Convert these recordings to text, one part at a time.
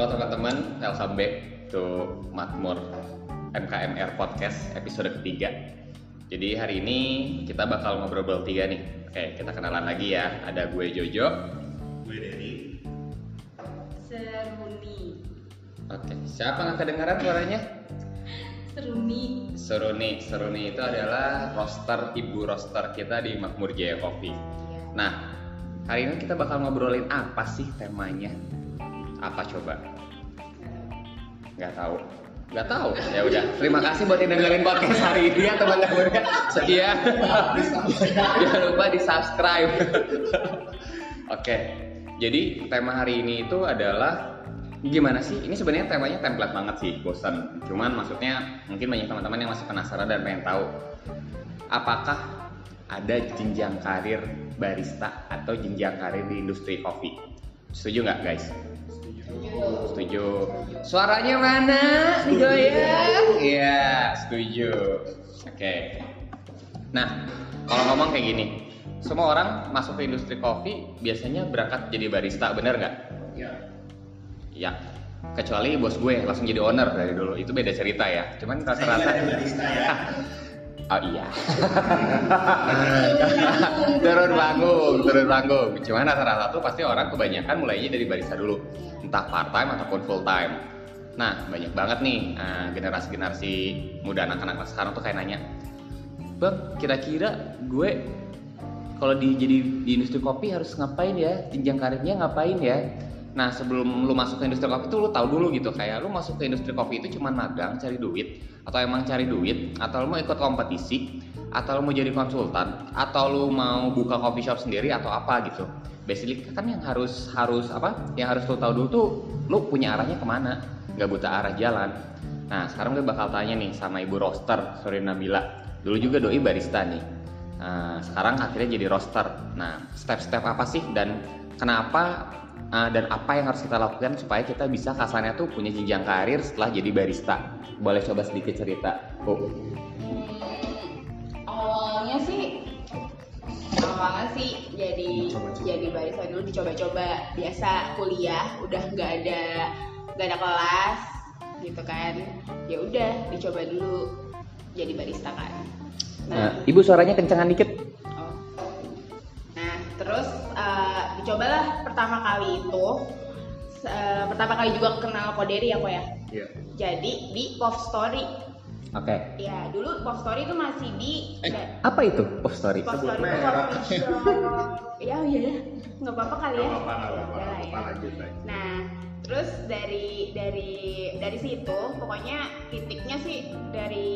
Halo teman-teman, welcome back to Makmur MKMR Podcast episode ketiga. Jadi hari ini kita bakal ngobrol bertiga nih. Oke, kita kenalan lagi ya. Ada gue Jojo. Gue Dedi. Seruni Oke, siapa nggak kedengaran suaranya? Seruni Seruni. Seruni itu adalah roster, ibu roster kita di Makmur Jaya Coffee. Nah, hari ini kita bakal ngobrolin apa sih temanya? Apa coba? Nggak tahu. Nggak tahu. Ya udah. Terima kasih buat yang dengerin podcast hari ini ya teman-teman. Sekian. Jangan lupa di subscribe. Oke. Jadi tema hari ini itu adalah gimana sih? Ini sebenarnya temanya template banget sih, bosan. Cuman maksudnya mungkin banyak teman-teman yang masih penasaran dan pengen tahu apakah ada jenjang karir barista atau jenjang karir di industri kopi. Setuju nggak guys? Setuju. Suaranya mana? Digoyang? Iya, setuju. Oke. Nah, kalau ngomong kayak gini, semua orang masuk ke industri kopi biasanya berangkat jadi barista, bener nggak? Ya. Ya. Kecuali bos gue langsung jadi owner dari dulu, itu beda cerita ya. Cuman rata-rata barista ya. Oh iya. turun panggung, turun panggung. Cuman rata-rata tuh pasti orang kebanyakan mulainya dari barista dulu, entah part time ataupun full time. Nah banyak banget nih eh, generasi-generasi muda anak-anak sekarang tuh kayak nanya, bang kira-kira gue kalau di jadi di industri kopi harus ngapain ya jenjang karirnya ngapain ya nah sebelum lu masuk ke industri kopi tuh lu tahu dulu gitu kayak lu masuk ke industri kopi itu cuma magang cari duit atau emang cari duit atau lu mau ikut kompetisi atau lu mau jadi konsultan atau lu mau buka coffee shop sendiri atau apa gitu. Basically kan yang harus harus apa yang harus lu tahu dulu tuh lu punya arahnya ke mana? Nggak buta arah jalan. Nah sekarang gue bakal tanya nih sama ibu roster Sorin Nabila. Dulu juga doi barista nih. Nah, sekarang akhirnya jadi roster. Nah, step-step apa sih dan kenapa uh, dan apa yang harus kita lakukan supaya kita bisa kasarnya tuh punya jenjang karir setelah jadi barista? Boleh coba sedikit cerita, Bu. Hmm, awalnya sih awalnya sih jadi Coba-coba. jadi barista dulu dicoba-coba biasa kuliah udah nggak ada nggak ada kelas gitu kan ya udah dicoba dulu jadi barista kan Nah, ibu suaranya kencengan dikit. Terus eh, dicobalah pertama kali itu. eh, pertama kali juga kenal Koderi ya kok ya. Iya. Jadi di Pop Story. Oke. Ya, dulu Pop Story itu masih di Eh, apa itu Pop Story? Pop Story itu coffee shop. Ya, iya ya. Nggak apa-apa kali ya. Gak apa-apa, gak apa-apa. Ya. lanjut aja. Nah, terus dari dari dari situ pokoknya titiknya sih dari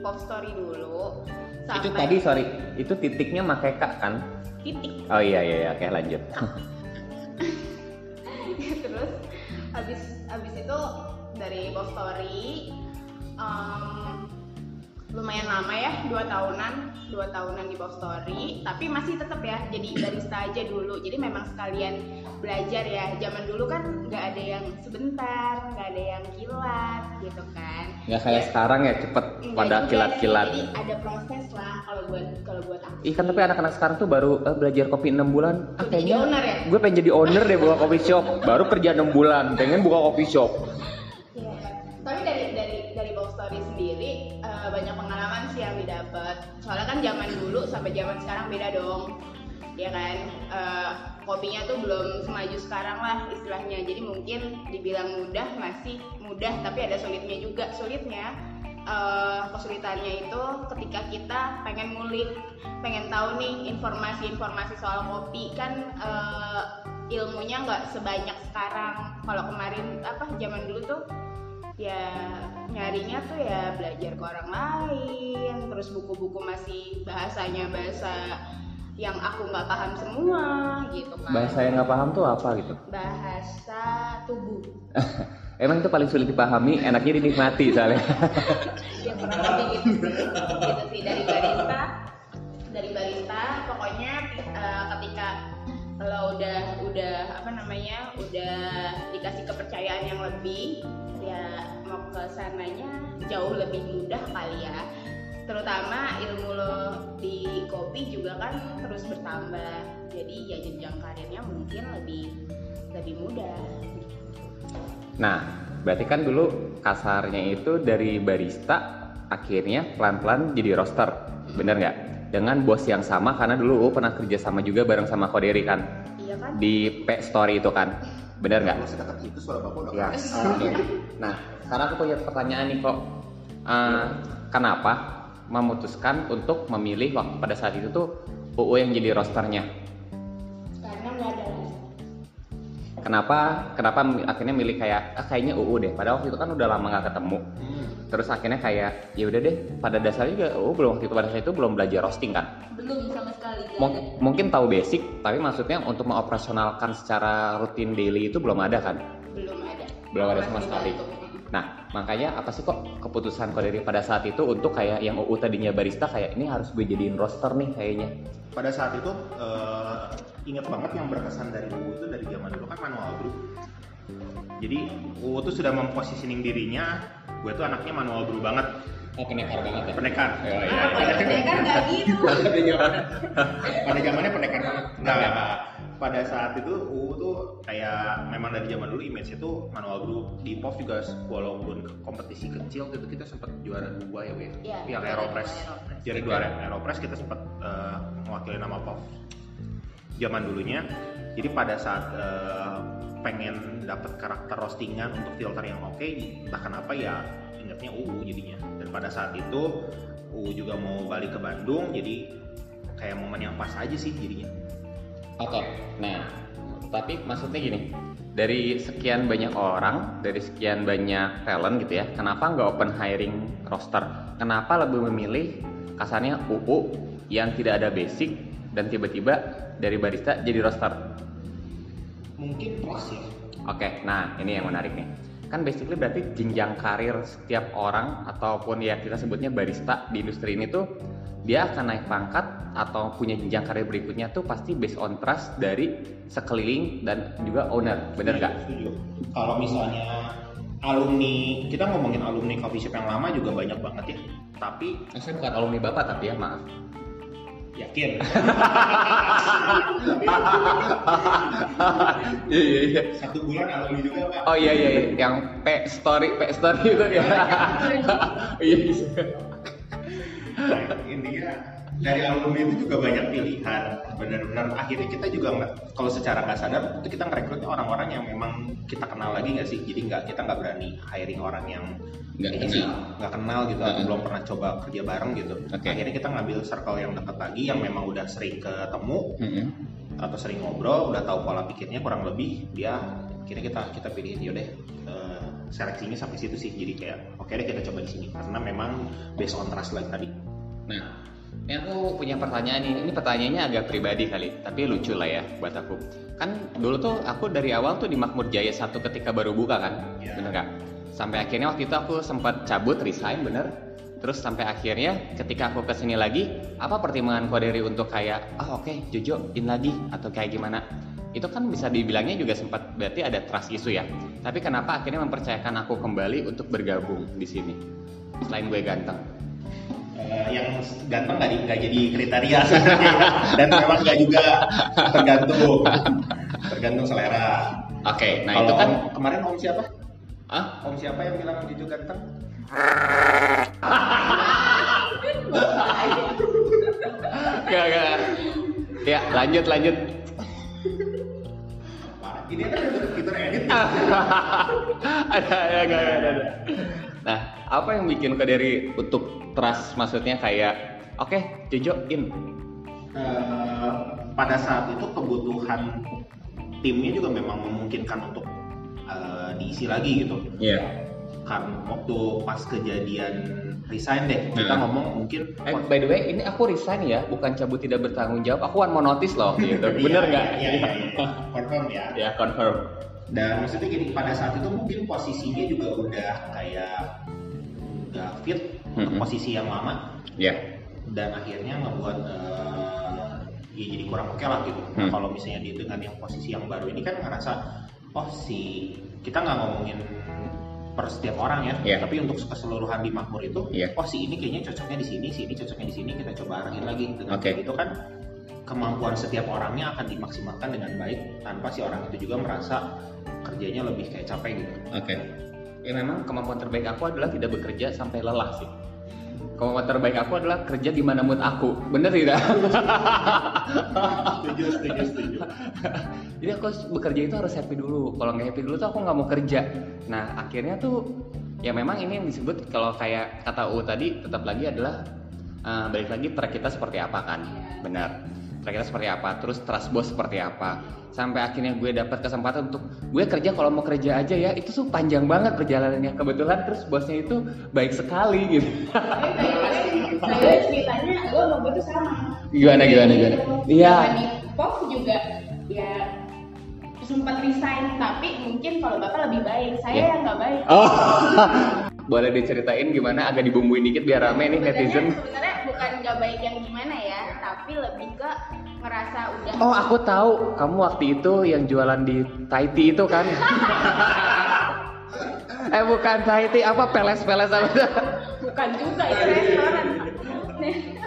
Pop Story dulu sampai Itu tadi sorry, itu titiknya pakai kak kan? Titik Oh iya iya, iya. oke lanjut. terus habis habis itu dari Bob Story em, lumayan lama ya dua tahunan dua tahunan di Bob Story tapi masih tetap ya jadi barista aja dulu jadi memang sekalian belajar ya zaman dulu kan nggak ada yang sebentar nggak ada yang kilat gitu kan Nggak kayak sekarang ya cepet pada kilat-kilat. jadi ada proses lah kalau buat kalau buat aku Ih kan tapi anak-anak sekarang tuh baru eh, belajar kopi 6 bulan. Ah jadi owner ya? gue pengen jadi owner deh buka coffee shop. Baru kerja 6 bulan, pengen buka coffee shop. Iya. Tapi dari didapat. Soalnya kan zaman dulu sampai zaman sekarang beda dong. Ya kan, Eh, kopinya tuh belum semaju sekarang lah istilahnya. Jadi mungkin dibilang mudah masih mudah, tapi ada sulitnya juga. Sulitnya eh, kesulitannya itu ketika kita pengen ngulik, pengen tahu nih informasi-informasi soal kopi kan eh, ilmunya nggak sebanyak sekarang. Kalau kemarin apa zaman dulu tuh ya nyarinya tuh ya belajar ke orang lain terus buku-buku masih bahasanya bahasa yang aku nggak paham semua gitu kan Bahasa yang nggak paham tuh apa gitu? bahasa tubuh Emang itu paling sulit dipahami, enaknya dinikmati soalnya. ya kurang lebih gitu sih gitu sih dari barista dari barista pokoknya eh, ketika kalau udah udah apa namanya udah dikasih kepercayaan yang lebih mau ke sananya jauh lebih mudah kali ya. Terutama ilmu lo di kopi juga kan terus bertambah. Jadi ya jenjang karirnya mungkin lebih lebih mudah. Nah, berarti kan dulu kasarnya itu dari barista akhirnya pelan-pelan jadi roster, bener nggak? Dengan bos yang sama karena dulu UU pernah kerja sama juga bareng sama Koderi kan? Iya kan? di P Story itu kan, bener nggak? Kalau sedekat itu suara bapak udah Ya. Nah, sekarang aku punya pertanyaan nih kok. Eh, kenapa memutuskan untuk memilih waktu pada saat itu tuh UU yang jadi rosternya? Kenapa? Kenapa akhirnya milih kayak ah, kayaknya UU deh? Padahal waktu itu kan udah lama nggak ketemu. Hmm. Terus akhirnya kayak ya udah deh. Pada dasarnya juga UU belum waktu itu pada saat itu belum belajar roasting kan? belum sama sekali Mung- ada. mungkin tahu basic, tapi maksudnya untuk mengoperasionalkan secara rutin daily itu belum ada kan? Belum ada. Belum ada sama sekali. batuk. Nah, makanya apa sih kok keputusan kok dari pada saat itu untuk kayak yang UU tadinya barista kayak ini harus gue jadiin roster nih kayaknya. Pada saat itu eh, ingat banget yang berkesan dari UU itu dari zaman dulu kan manual brew. Jadi UU tuh sudah mempositioning dirinya, gue tuh anaknya manual brew banget, Oh, pendekar banget ya. pendekar. Oh, iya. Ah, pendekar nggak gitu pada zamannya pendekar banget. Enggak, enggak. Pada saat itu UU tuh kayak memang dari zaman dulu image itu manual brew di POV juga walaupun kompetisi kecil gitu kita sempat juara dua ya Win. Iya, Yang Aeropress. Juara dua Aeropress kita sempat eh, mewakili nama POV zaman dulunya. Jadi pada saat eh, pengen dapat karakter roastingan untuk filter yang oke, entah kenapa ya ingatnya UU jadinya. Dan pada saat itu UU juga mau balik ke Bandung, jadi kayak momen yang pas aja sih jadinya. Oke. Nah, tapi maksudnya gini, dari sekian banyak orang, dari sekian banyak talent gitu ya, kenapa nggak open hiring roster? Kenapa lebih memilih kasarnya UU yang tidak ada basic dan tiba-tiba dari barista jadi roster? Mungkin trust ya. Oke, nah ini yang menarik nih. Kan basically berarti jenjang karir setiap orang ataupun ya kita sebutnya barista di industri ini tuh dia akan naik pangkat atau punya jenjang karir berikutnya tuh pasti based on trust dari sekeliling dan juga owner, bener nggak? Setuju. Kalau misalnya alumni, kita ngomongin alumni coffee shop yang lama juga banyak banget ya. Tapi Saya bukan alumni bapak tapi ya maaf. yakin Iya iya iya. satu bulan alumni juga pak. Oh iya iya, iya. yang P story P story itu ya. Iya. Nah, intinya dari alumni itu juga banyak pilihan benar-benar akhirnya kita juga nggak kalau secara nggak sadar itu kita ngerekrutnya orang-orang yang memang kita kenal lagi nggak sih jadi nggak kita nggak berani hiring orang yang Nggak kenal. sih, nggak kenal gitu atau Heeh. belum pernah coba kerja bareng gitu Oke. akhirnya kita ngambil circle yang dekat lagi yang memang udah sering ketemu Mm-mm. atau sering ngobrol udah tahu pola pikirnya kurang lebih dia kira kita kita pilih yaudah eh, seleksinya sampai situ sih jadi kayak oke deh kita coba di sini karena memang based on trust like tadi Nah, ini aku punya pertanyaan nih. Ini pertanyaannya agak pribadi kali, tapi lucu lah ya buat aku. Kan dulu tuh aku dari awal tuh di Makmur Jaya satu ketika baru buka kan, Iya. bener nggak? Sampai akhirnya waktu itu aku sempat cabut, resign, bener. Terus sampai akhirnya ketika aku ke sini lagi, apa pertimbangan Koderi untuk kayak, ah oke Jojo in lagi atau kayak gimana? Itu kan bisa dibilangnya juga sempat berarti ada trust issue ya. Tapi kenapa akhirnya mempercayakan aku kembali untuk bergabung di sini? Selain gue ganteng. Eh, yang ganteng nggak nggak jadi kriteria. Sebenarnya dan memang nggak juga tergantung. Tergantung selera. Oke, nah kalau itu kan om- kemarin om siapa? Ah om siapa yang bilang Jojo ganteng? Gak, gak. Ya, lanjut, lanjut. Ini kan udah fitur edit. Ada, ada, ada, ada, ada. Nah, apa yang bikin kau dari untuk trust maksudnya kayak, oke, Jojo in. Eh, pada saat itu kebutuhan timnya juga memang memungkinkan untuk eh, diisi lagi gitu Iya. kan waktu pas kejadian resign deh kita Nah. ngomong mungkin Eh, by the way, ini aku resign ya, bukan cabut tidak bertanggung jawab. Aku one more notice loh, gitu. Bener Iya, nggak? Iya, iya, iya. confirm ya. Ya, confirm. Dan maksudnya gini, pada saat itu mungkin posisinya juga udah kayak udah fit Mhm. posisi yang lama Ya. dan akhirnya ngebuat eh, ya jadi kurang oke lah gitu. Nah, Hmm. kalau misalnya di dengan yang posisi yang baru ini kan ngerasa oh si kita nggak ngomongin per setiap orang ya, Iya. tapi untuk keseluruhan di Makmur itu, Iya. oh si ini kayaknya cocoknya di sini, si ini cocoknya di sini, kita coba arahin lagi dengan Oke. kayak gitu kan kemampuan setiap orangnya akan dimaksimalkan dengan baik tanpa si orang itu juga merasa kerjanya lebih kayak capek gitu. Oke. Ya memang kemampuan terbaik aku adalah tidak bekerja sampai lelah sih. Kemampuan terbaik aku adalah kerja di mana mood aku. Bener tidak? Setuju, setuju, setuju. Jadi aku bekerja itu harus happy dulu. Kalau nggak happy dulu tuh aku nggak mau kerja. Nah akhirnya tuh ya memang ini yang disebut kalau kayak kata U tadi tetap lagi adalah eh, balik lagi track kita seperti apa kan? Benar. Kita seperti apa? Terus trust bos seperti apa? Sampai akhirnya gue dapat kesempatan untuk gue kerja kalau mau kerja aja ya itu tuh panjang banget perjalanannya. Kebetulan terus bosnya itu baik sekali gitu. Way, ceritanya gue sama gue tuh sama. Gimana gimana gimana? Iya. POV juga ya sempat resign tapi mungkin kalau bapak lebih baik saya Ya. yang nggak baik Oh, boleh diceritain gimana agak dibumbuin dikit biar rame nih netizen. sebenarnya bukan nggak baik yang gimana ya tapi lebih ke ngerasa udah Oh, aku tahu kamu waktu itu yang jualan di Taiti itu kan? eh bukan Taiti, apa peles-peles apa? bukan juga itu restoran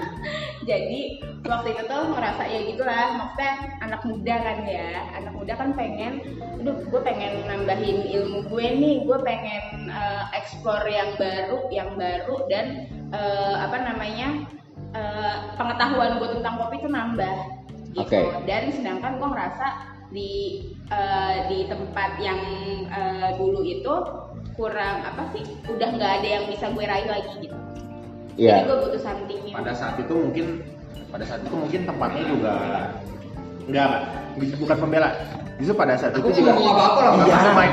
jadi waktu itu tuh ngerasa ya gitulah maksudnya anak muda kan ya. Anak muda kan pengen aduh gue pengen nambahin ilmu gue nih gue pengen eh, explore yang baru yang baru dan eh, apa namanya eh, pengetahuan gue tentang kopi itu nambah. Gitu. Oke. dan sedangkan gue ngerasa di eh, di tempat yang eh, dulu itu kurang apa sih udah nggak ada yang bisa gue raih lagi gitu Iya. jadi gue butuh something new pada saat itu mungkin pada saat itu mungkin tempatnya juga enggak enggak bukan pembela justru pada saat itu juga apa-apa lah, Iya. nggak main.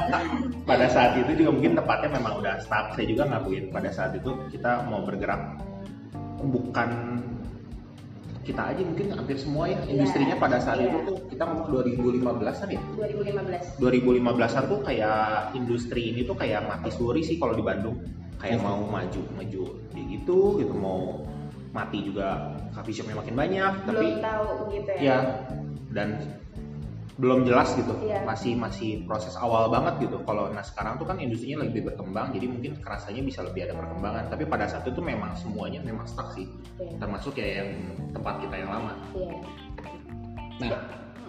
pada saat itu juga mungkin tempatnya memang udah stuck saya juga ngakuin pada saat itu kita mau bergerak bukan kita aja mungkin hampir semua ya Iya. industrinya pada saat Iya. itu tuh kita ngomong 2015an ya 2015 2015an tuh kayak industri ini tuh kayak mati suri sih kalau di Bandung kayak mau maju maju kayak gitu gitu mau mati juga coffee shopnya makin banyak tapi belum tahu gitu ya ya dan belum jelas gitu Iya. masih masih proses awal banget gitu kalau nah sekarang tuh kan industrinya lebih berkembang jadi mungkin kerasanya bisa lebih ada perkembangan tapi pada saat itu memang semuanya memang stuck sih Iya. termasuk ya yang tempat kita yang lama Iya. Nah,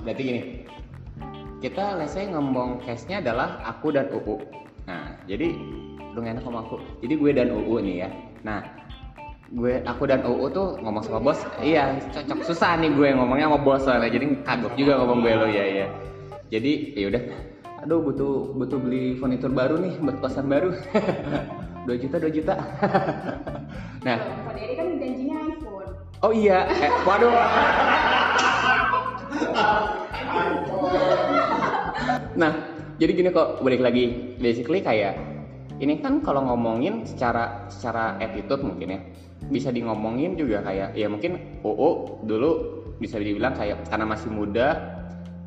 berarti gini. Kita let's say ngomong case-nya adalah aku dan UU. Nah, jadi lu enak sama aku. Jadi gue dan UU nih ya. Nah, gue aku dan UU tuh ngomong sama bos, iya cocok susah nih gue ngomongnya sama bos soalnya. Jadi kagok juga ngomong gue lo ya ya. Jadi ya udah. Aduh butuh butuh beli furnitur baru nih buat kosan baru. 2 juta 2 juta. nah, kan janjinya iPhone oh iya, eh, waduh. Nah, jadi gini kok balik lagi basically kayak ini kan kalau ngomongin secara secara attitude mungkin ya bisa di ngomongin juga kayak ya mungkin UU dulu bisa dibilang kayak karena masih muda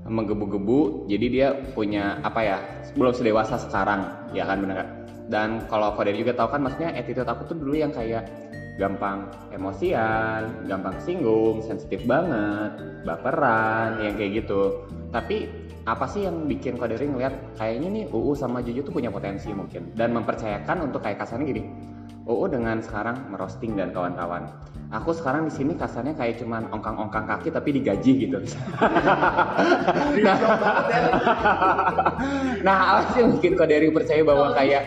menggebu-gebu jadi dia punya apa ya belum sedewasa sekarang ya kan benar kan? dan kalau Koder juga tahu kan maksudnya attitude aku tuh dulu yang kayak gampang emosian, gampang singgung, sensitif banget, baperan, yang kayak gitu. Tapi apa sih yang bikin Koderi ngeliat kayaknya nih UU sama Jojo tuh punya potensi mungkin dan mempercayakan untuk kayak kasarnya gini. UU dengan sekarang merosting dan kawan-kawan. Aku sekarang di sini kasarnya kayak cuman ongkang-ongkang kaki tapi digaji gitu. nah, nah apa sih yang bikin Koderi percaya bahwa kayak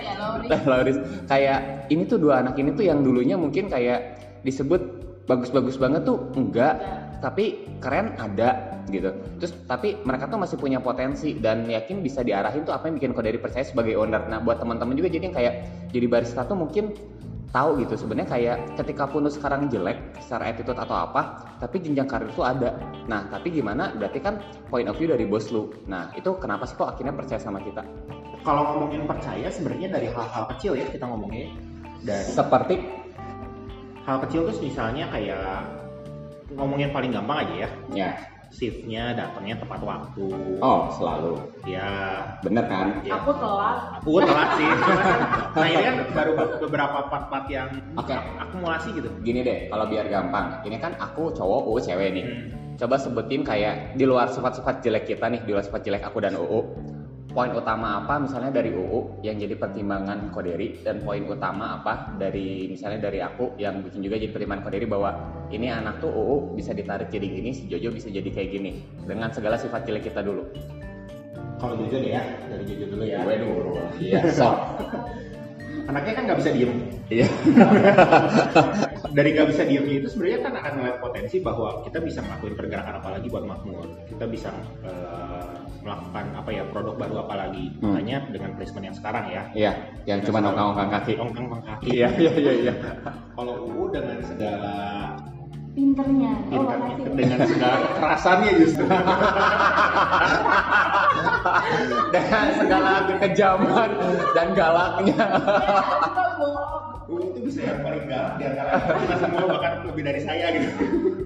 ya, Lauris kayak ini tuh dua anak ini tuh yang dulunya mungkin kayak disebut bagus-bagus banget tuh enggak tapi keren ada gitu. Terus tapi mereka tuh masih punya potensi dan yakin bisa diarahin tuh apa yang bikin Koderi percaya sebagai owner. Nah buat teman-teman juga jadi yang kayak jadi barista tuh mungkin tahu gitu sebenarnya kayak ketika pun lu sekarang jelek secara attitude atau apa tapi jenjang karir tuh ada. Nah tapi gimana? Berarti kan point of view dari bos lu. Nah itu kenapa sih kok akhirnya percaya sama kita? Kalau ngomongin percaya sebenarnya dari hal-hal kecil ya kita ngomongnya dari seperti? hal kecil tuh misalnya kayak ngomongin paling gampang aja ya. Ya. Shiftnya datangnya tepat waktu. Oh selalu. Ya. Bener kan? Ya. aku telat. Aku telat sih. Nah ini kan baru beberapa part-part yang Oke. akumulasi gitu. Gini deh kalau biar gampang. Ini kan aku cowok UU cewek nih. Hmm. coba sebutin kayak di luar sifat-sifat jelek kita nih di luar sifat jelek aku dan UU poin utama apa misalnya dari UU yang jadi pertimbangan Koderi dan poin utama apa dari misalnya dari aku yang bikin juga jadi pertimbangan Koderi bahwa ini anak tuh UU bisa ditarik jadi gini, si Jojo bisa jadi kayak gini dengan segala sifat cilik kita dulu. Kalau Jojo deh ya, dari Jojo dulu ya. Gue dulu. Iya, sok. Anaknya kan nggak bisa diem. Iya. Dari nggak bisa diemnya itu sebenarnya kan akan melihat potensi bahwa kita bisa ngelakuin pergerakan apa lagi buat makmur. Kita bisa eh, melakukan apa ya produk baru apa lagi. Hmm. Makanya dengan placement yang sekarang ya. Iya, yang cuma ongkang-ongkang kaki. Ongkang kaki. Iya, iya, iya, iya. Kalau UU dengan segala Pinternya. Oh, makasih. dengan segala kekerasannya justru. dengan segala kekejaman dan galaknya. UU itu bisa yang paling galak di antara kita semua bahkan lebih dari saya gitu.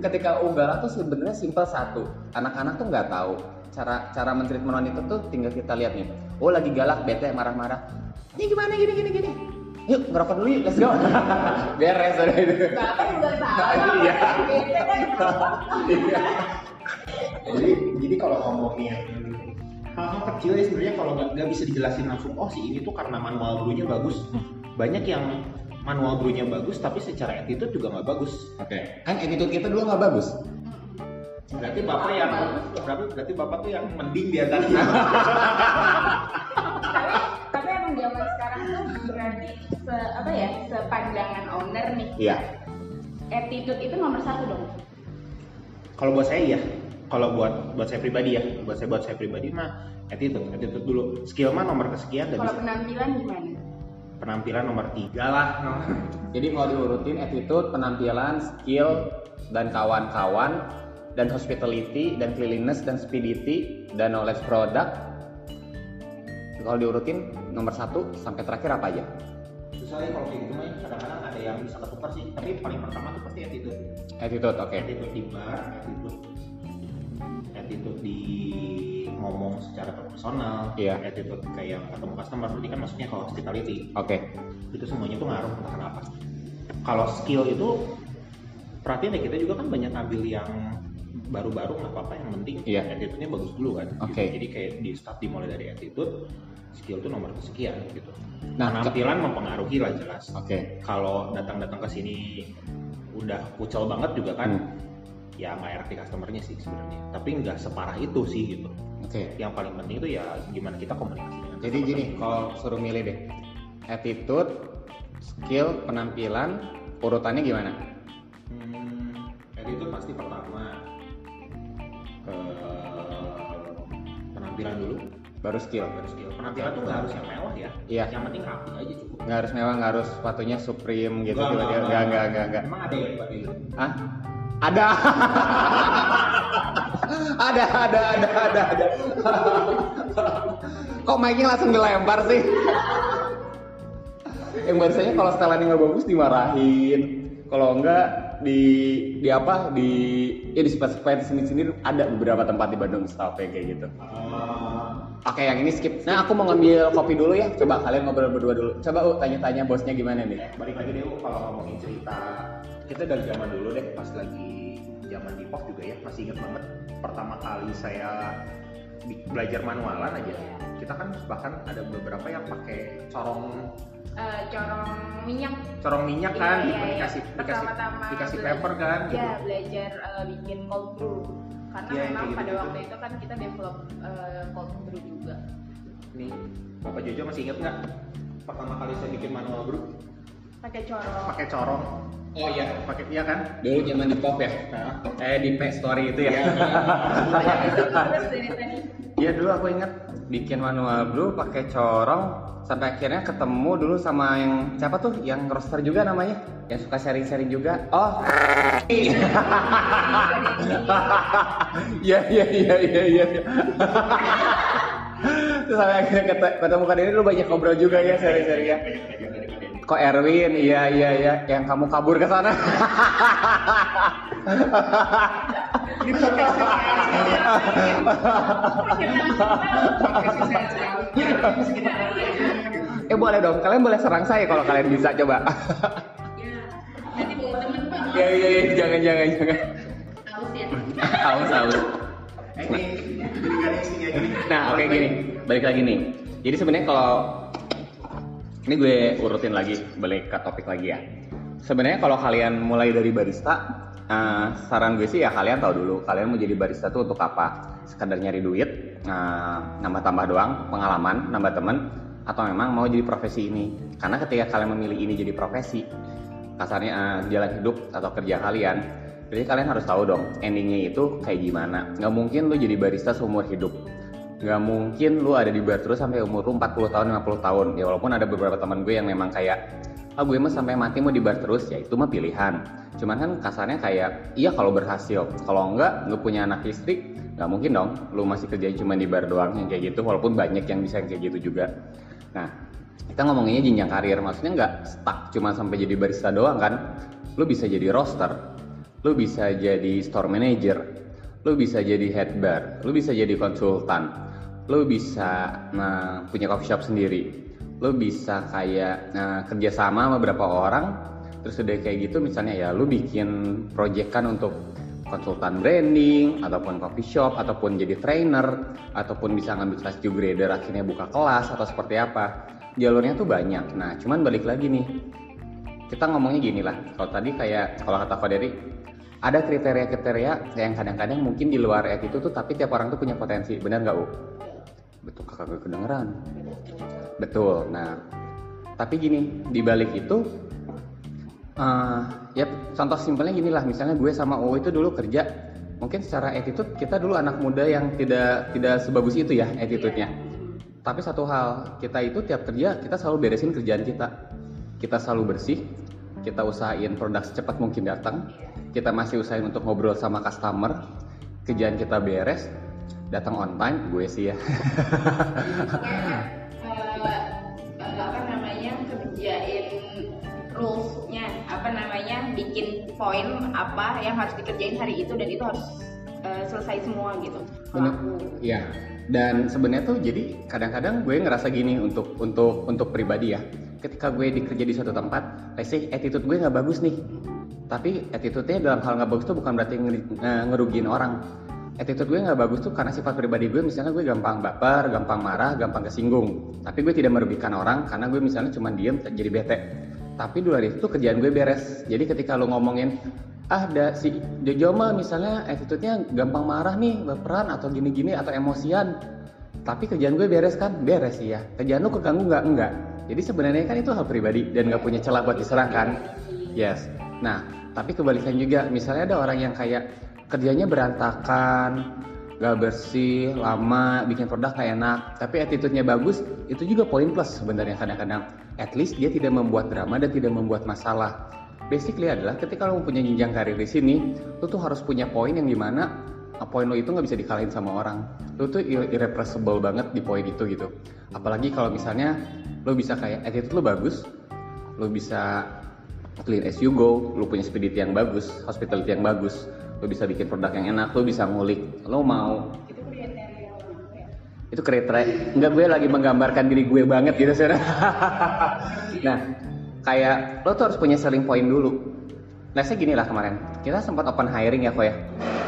Ketika Ugala tuh sebenarnya simpel satu. Anak-anak tuh nggak tahu cara cara mentreatment wanita tuh tinggal kita lihat nih. Oh lagi galak, bete, marah-marah. Ini gimana gini gini gini. Yuk ngerokok dulu yuk, let's go. Beres udah itu. Bapak juga salah. Iya. Iya. jadi jadi kalau ngomongin hal-hal kecil ya sebenarnya kalau nggak bisa dijelasin langsung oh si ini tuh karena manual brewnya bagus banyak yang manual brewnya bagus tapi secara attitude juga nggak bagus Oke. Kan attitude kita dulu nggak bagus. Berarti bapak yang berarti berarti bapak tuh yang mending di antara tapi tapi emang zaman sekarang tuh berarti se apa ya sepandangan owner nih. Iya. attitude itu nomor satu dong. Kalau buat saya iya. Kalau buat buat saya pribadi ya. Buat saya buat saya pribadi mah attitude attitude dulu. Skill mah nomor kesekian kalau penampilan gimana? Penampilan nomor tiga lah. Jadi kalau diurutin attitude, penampilan, skill, dan kawan-kawan, dan hospitality, dan cleanliness, dan speedity, dan knowledge product. Kalau diurutin nomor satu sampai terakhir apa aja? susah ya kalau kayak gitu mah ya. kadang-kadang ada yang bisa ketukar sih tapi paling pertama tuh pasti attitude Attitude, oke. attitude di bar, attitude attitude di ngomong secara personal, Iya. attitude kayak ketemu customer, berarti kan maksudnya kalau hospitality Oke. itu semuanya tuh ngaruh entah kenapa. Kalau skill itu perhatian ya kita juga kan banyak ambil yang baru-baru nggak apa-apa yang penting Iya. attitude-nya bagus dulu kan. gitu. Oke. Jadi kayak di start dimulai dari attitude, skill itu nomor kesekian gitu. Nah, Penampilan mempengaruhi lah jelas. Oke. Kalau datang-datang ke sini udah kucel banget juga kan, Hmm. ya nggak RT customernya sih sebenarnya. Tapi nggak separah itu sih gitu. Oke. Yang paling penting itu ya gimana kita komunikasi dengan Jadi gini, kalau suruh milih deh, attitude, skill, penampilan, urutannya gimana? Hmm, attitude pasti pertama. Penampilan dulu, Baru skill. baru skill. Penampilan tuh nggak harus yang mewah ya. Iya. Yang penting rapi aja cukup. Nggak harus mewah, nggak harus sepatunya Supreme gitu. Tiba-tiba. Nggak, nggak, nggak, nggak. Emang ada yang seperti itu? Hah? Ada. ada, ada, ada, ada, ada. Kok mic-nya langsung dilempar sih? Yang biasanya kalau setelannya nggak bagus dimarahin. Kalau enggak di di apa di ya di spesifikasi sini sini ada beberapa tempat di Bandung style kayak gitu. Eh, Oke yang ini skip. Nah aku mau ngambil kopi dulu ya. Coba kalian ngobrol berdua dulu. Coba uh, tanya-tanya bosnya gimana nih. balik lagi deh U, kalau ngomongin cerita kita dari zaman dulu deh pas lagi zaman di pop juga ya masih inget banget pertama kali saya belajar manualan aja kita kan bahkan ada beberapa yang pakai corong Eh, corong minyak corong minyak kan iya, di- iya. dikasih dikasih dikasih belajar. paper kan gitu. ya belajar eh, bikin cold brew karena yang memang kayak pada gitu-gitu. waktu itu kan kita develop eh, cold brew juga nih bapak Jojo masih inget nggak pertama kali saya bikin manual brew pakai corong pakai corong Oh iya. pakai iya kan Dulu zaman di pop ya. nah, Eh di P story itu ya. Dari tadi. Iya dulu aku inget bikin manual brew pakai corong sampai akhirnya ketemu dulu sama yang siapa tuh yang roster juga namanya yang suka sharing-sharing juga. Oh. Iya iya iya iya iya. Terus sampai akhirnya kete- ketemu kan ini dulu banyak ngobrol juga ya sharing-sharing ya. Kok Erwin, iya iya iya, yang kamu kabur ke sana. eh boleh dong, kalian boleh serang saya kalau kalian bisa coba. Ya. Iya iya jangan jangan jangan. Haus ya. Gini Nah oke gini, balik lagi nih. Jadi sebenarnya kalau ini gue urutin lagi, balik ke topik lagi ya. Sebenarnya kalau kalian mulai dari barista, eh, saran gue sih ya kalian tahu dulu, kalian mau jadi barista tuh untuk apa? Sekadar nyari duit, eh, nambah-tambah doang, pengalaman, nambah temen, atau memang mau jadi profesi ini? Karena ketika kalian memilih ini jadi profesi, kasarnya eh, jalan hidup atau kerja kalian, jadi kalian harus tahu dong endingnya itu kayak gimana. Nggak mungkin lu jadi barista seumur hidup nggak mungkin lu ada di bar terus sampai umur lu 40 tahun 50 tahun. Ya walaupun ada beberapa teman gue yang memang kayak ah gue mah sampai mati mau di bar terus. Ya itu mah pilihan. Cuman kan kasarnya kayak iya kalau berhasil. Kalau enggak lu punya anak istri nggak mungkin dong. Lu masih kerjain cuma di bar doang yang kayak gitu walaupun banyak yang bisa yang kayak gitu juga. Nah kita ngomonginnya jenjang karir. Maksudnya nggak stuck cuma sampai jadi barista doang kan? Lu bisa jadi roster lu bisa jadi store manager lu bisa jadi head bar lu bisa jadi konsultan lu bisa nah, punya coffee shop sendiri. Lu bisa kayak nah, kerja sama sama beberapa orang. Terus udah kayak gitu misalnya ya lu bikin proyekan untuk konsultan branding ataupun coffee shop ataupun jadi trainer ataupun bisa ngambil kelas grader akhirnya buka kelas atau seperti apa. Jalurnya tuh banyak. Nah cuman balik lagi nih. Kita ngomongnya gini lah. Kalau tadi kayak kalau kata Faderi ada kriteria-kriteria yang kadang-kadang mungkin di luar itu tuh tapi tiap orang tuh punya potensi. Benar nggak U? Betul kakak kedengeran. Betul nah tapi gini di balik itu eh, ya contoh simpelnya gini lah misalnya gue sama O itu dulu kerja mungkin secara attitude kita dulu anak muda yang tidak tidak sebagus itu ya attitude-nya. Tapi satu hal kita itu tiap kerja kita selalu beresin kerjaan kita. Kita selalu bersih kita usahain produk secepat mungkin datang kita masih usahain untuk ngobrol sama customer kerjaan kita beres datang on time gue sih ya apa namanya kerjain rulesnya apa namanya bikin poin apa yang harus dikerjain hari itu dan itu harus eh, selesai semua gitu Bener. Iya. Dan sebenarnya tuh jadi kadang-kadang gue ngerasa gini untuk untuk untuk pribadi ya. Ketika gue dikerja di suatu tempat, let's say attitude gue nggak bagus nih. Tapi attitude-nya dalam hal nggak bagus tuh bukan berarti ngerugiin orang. Attitude gue nggak bagus tuh karena sifat pribadi gue misalnya gue gampang baper, gampang marah, gampang kesinggung. Tapi gue tidak merugikan orang karena gue misalnya cuma diem jadi bete. Tapi dua hari itu kerjaan gue beres. Jadi ketika lo ngomongin ah ada si Jojo mah misalnya attitude-nya gampang marah nih, baperan atau gini-gini atau emosian. Tapi kerjaan gue beres kan? Beres sih ya. Kerjaan lu keganggu nggak? Enggak. Jadi sebenarnya kan itu hal pribadi dan nggak punya celah buat diserang kan? Yes. Nah, tapi kebalikan juga. Misalnya ada orang yang kayak kerjanya berantakan, gak bersih, lama, bikin produk gak enak, tapi attitude-nya bagus, itu juga poin plus sebenarnya kadang-kadang. At least dia tidak membuat drama dan tidak membuat masalah. Basically adalah ketika lo mempunyai jenjang karir di sini, lo tuh harus punya poin yang di mana uh, poin lo itu nggak bisa dikalahin sama orang. Lo tuh ir- irrepressible banget di poin itu gitu. Apalagi kalau misalnya lo bisa kayak attitude lo bagus, lo bisa clean as you go, lo punya spediti yang bagus, hospitality yang bagus, lo bisa bikin produk yang enak, lo bisa ngulik, lo mau. Itu ya? Itu kriteria enggak gue lagi menggambarkan diri gue banget gitu sih nah kayak lo tuh harus punya selling point dulu. Let's say gini lah kemarin. Kita sempat open hiring ya kok ya?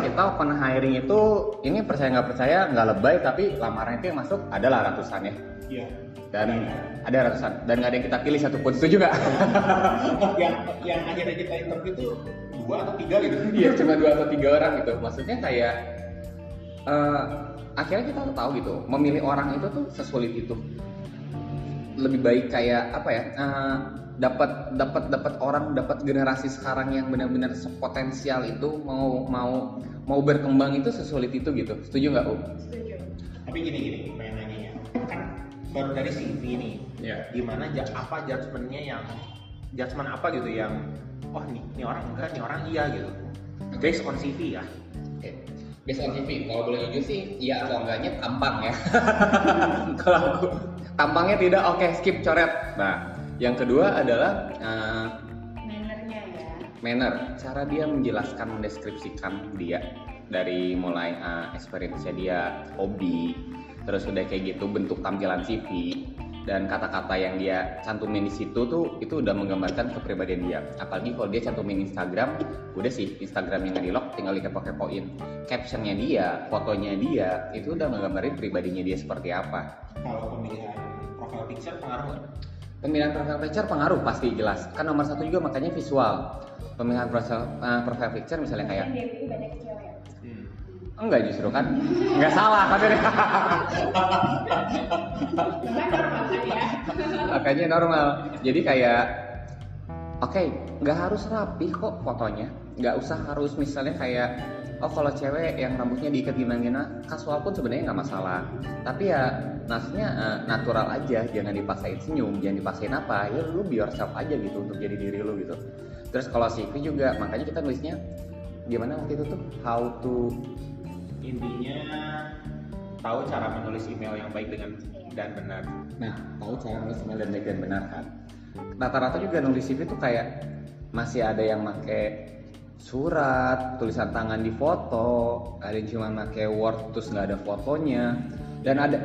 Kita open hiring itu ini percaya nggak percaya nggak lebay tapi lamaran itu yang masuk adalah ratusan ya Iya. dan ada ratusan dan nggak ada yang kita pilih satupun setuju nggak yang yang akhirnya kita interview itu dua atau tiga gitu. Iya cuma dua atau tiga orang gitu. Maksudnya kayak eh, akhirnya kita tahu gitu, memilih orang itu tuh sesulit itu. Lebih baik kayak apa ya? eh, dapat dapat dapat orang dapat generasi sekarang yang benar-benar sepotensial itu mau mau mau berkembang itu sesulit itu gitu. Setuju nggak, Um? setuju Tapi gini gini, pengen nanya ya. Kan baru dari CV nih. Iya. Gimana apa judgementnya yang judgement apa gitu yang wah nih, nih orang enggak, nih orang iya gitu. Based on CV ya. Oke. Based on CV, kalau boleh jujur sih iya atau enggaknya tampang ya. kalau aku tampangnya tidak, oke skip coret. Nah, yang kedua adalah eh, mannernya ya manner, cara dia menjelaskan, mendeskripsikan dia dari mulai uh, experience dia, hobi, terus udah kayak gitu bentuk tampilan CV, dan kata-kata yang dia cantumin di situ tuh itu udah menggambarkan kepribadian dia apalagi kalau dia cantumin Instagram udah sih Instagramnya nggak di lock tinggal dikepo-kepoin captionnya dia fotonya dia itu udah menggambarin pribadinya dia seperti apa Kalau pemilihan profile picture pengaruh nggak? pemilihan profile picture pengaruh pasti jelas kan nomor satu juga makanya visual pemilihan profile, eh, profile picture misalnya kayak dia itu banyak cewek. Hmm. Enggak justru kan? Nggak salah Kan? Kan ya. makanya normal. Jadi kayak oke nggak harus rapi kok fotonya. Nggak usah harus misalnya kayak oh kalau cewek yang rambutnya diikat gimana gimana kasual pun sebenarnya nggak masalah. Tapi ya maksudnya eh, natural aja jangan dipaksain senyum jangan dipaksain apa. Ya lu be yourself aja gitu untuk jadi diri lu gitu. Terus kalau CV juga makanya kita nulisnya gimana waktu itu tuh? How to Intinya tahu cara menulis email yang baik dengan dan benar. Nah, tahu cara nulis email dan baik dan benar kan. Rata-rata juga nulis CV tuh kayak masih ada yang make surat, tulisan tangan di foto, ada yang cuma make word terus nggak ada fotonya. Dan ada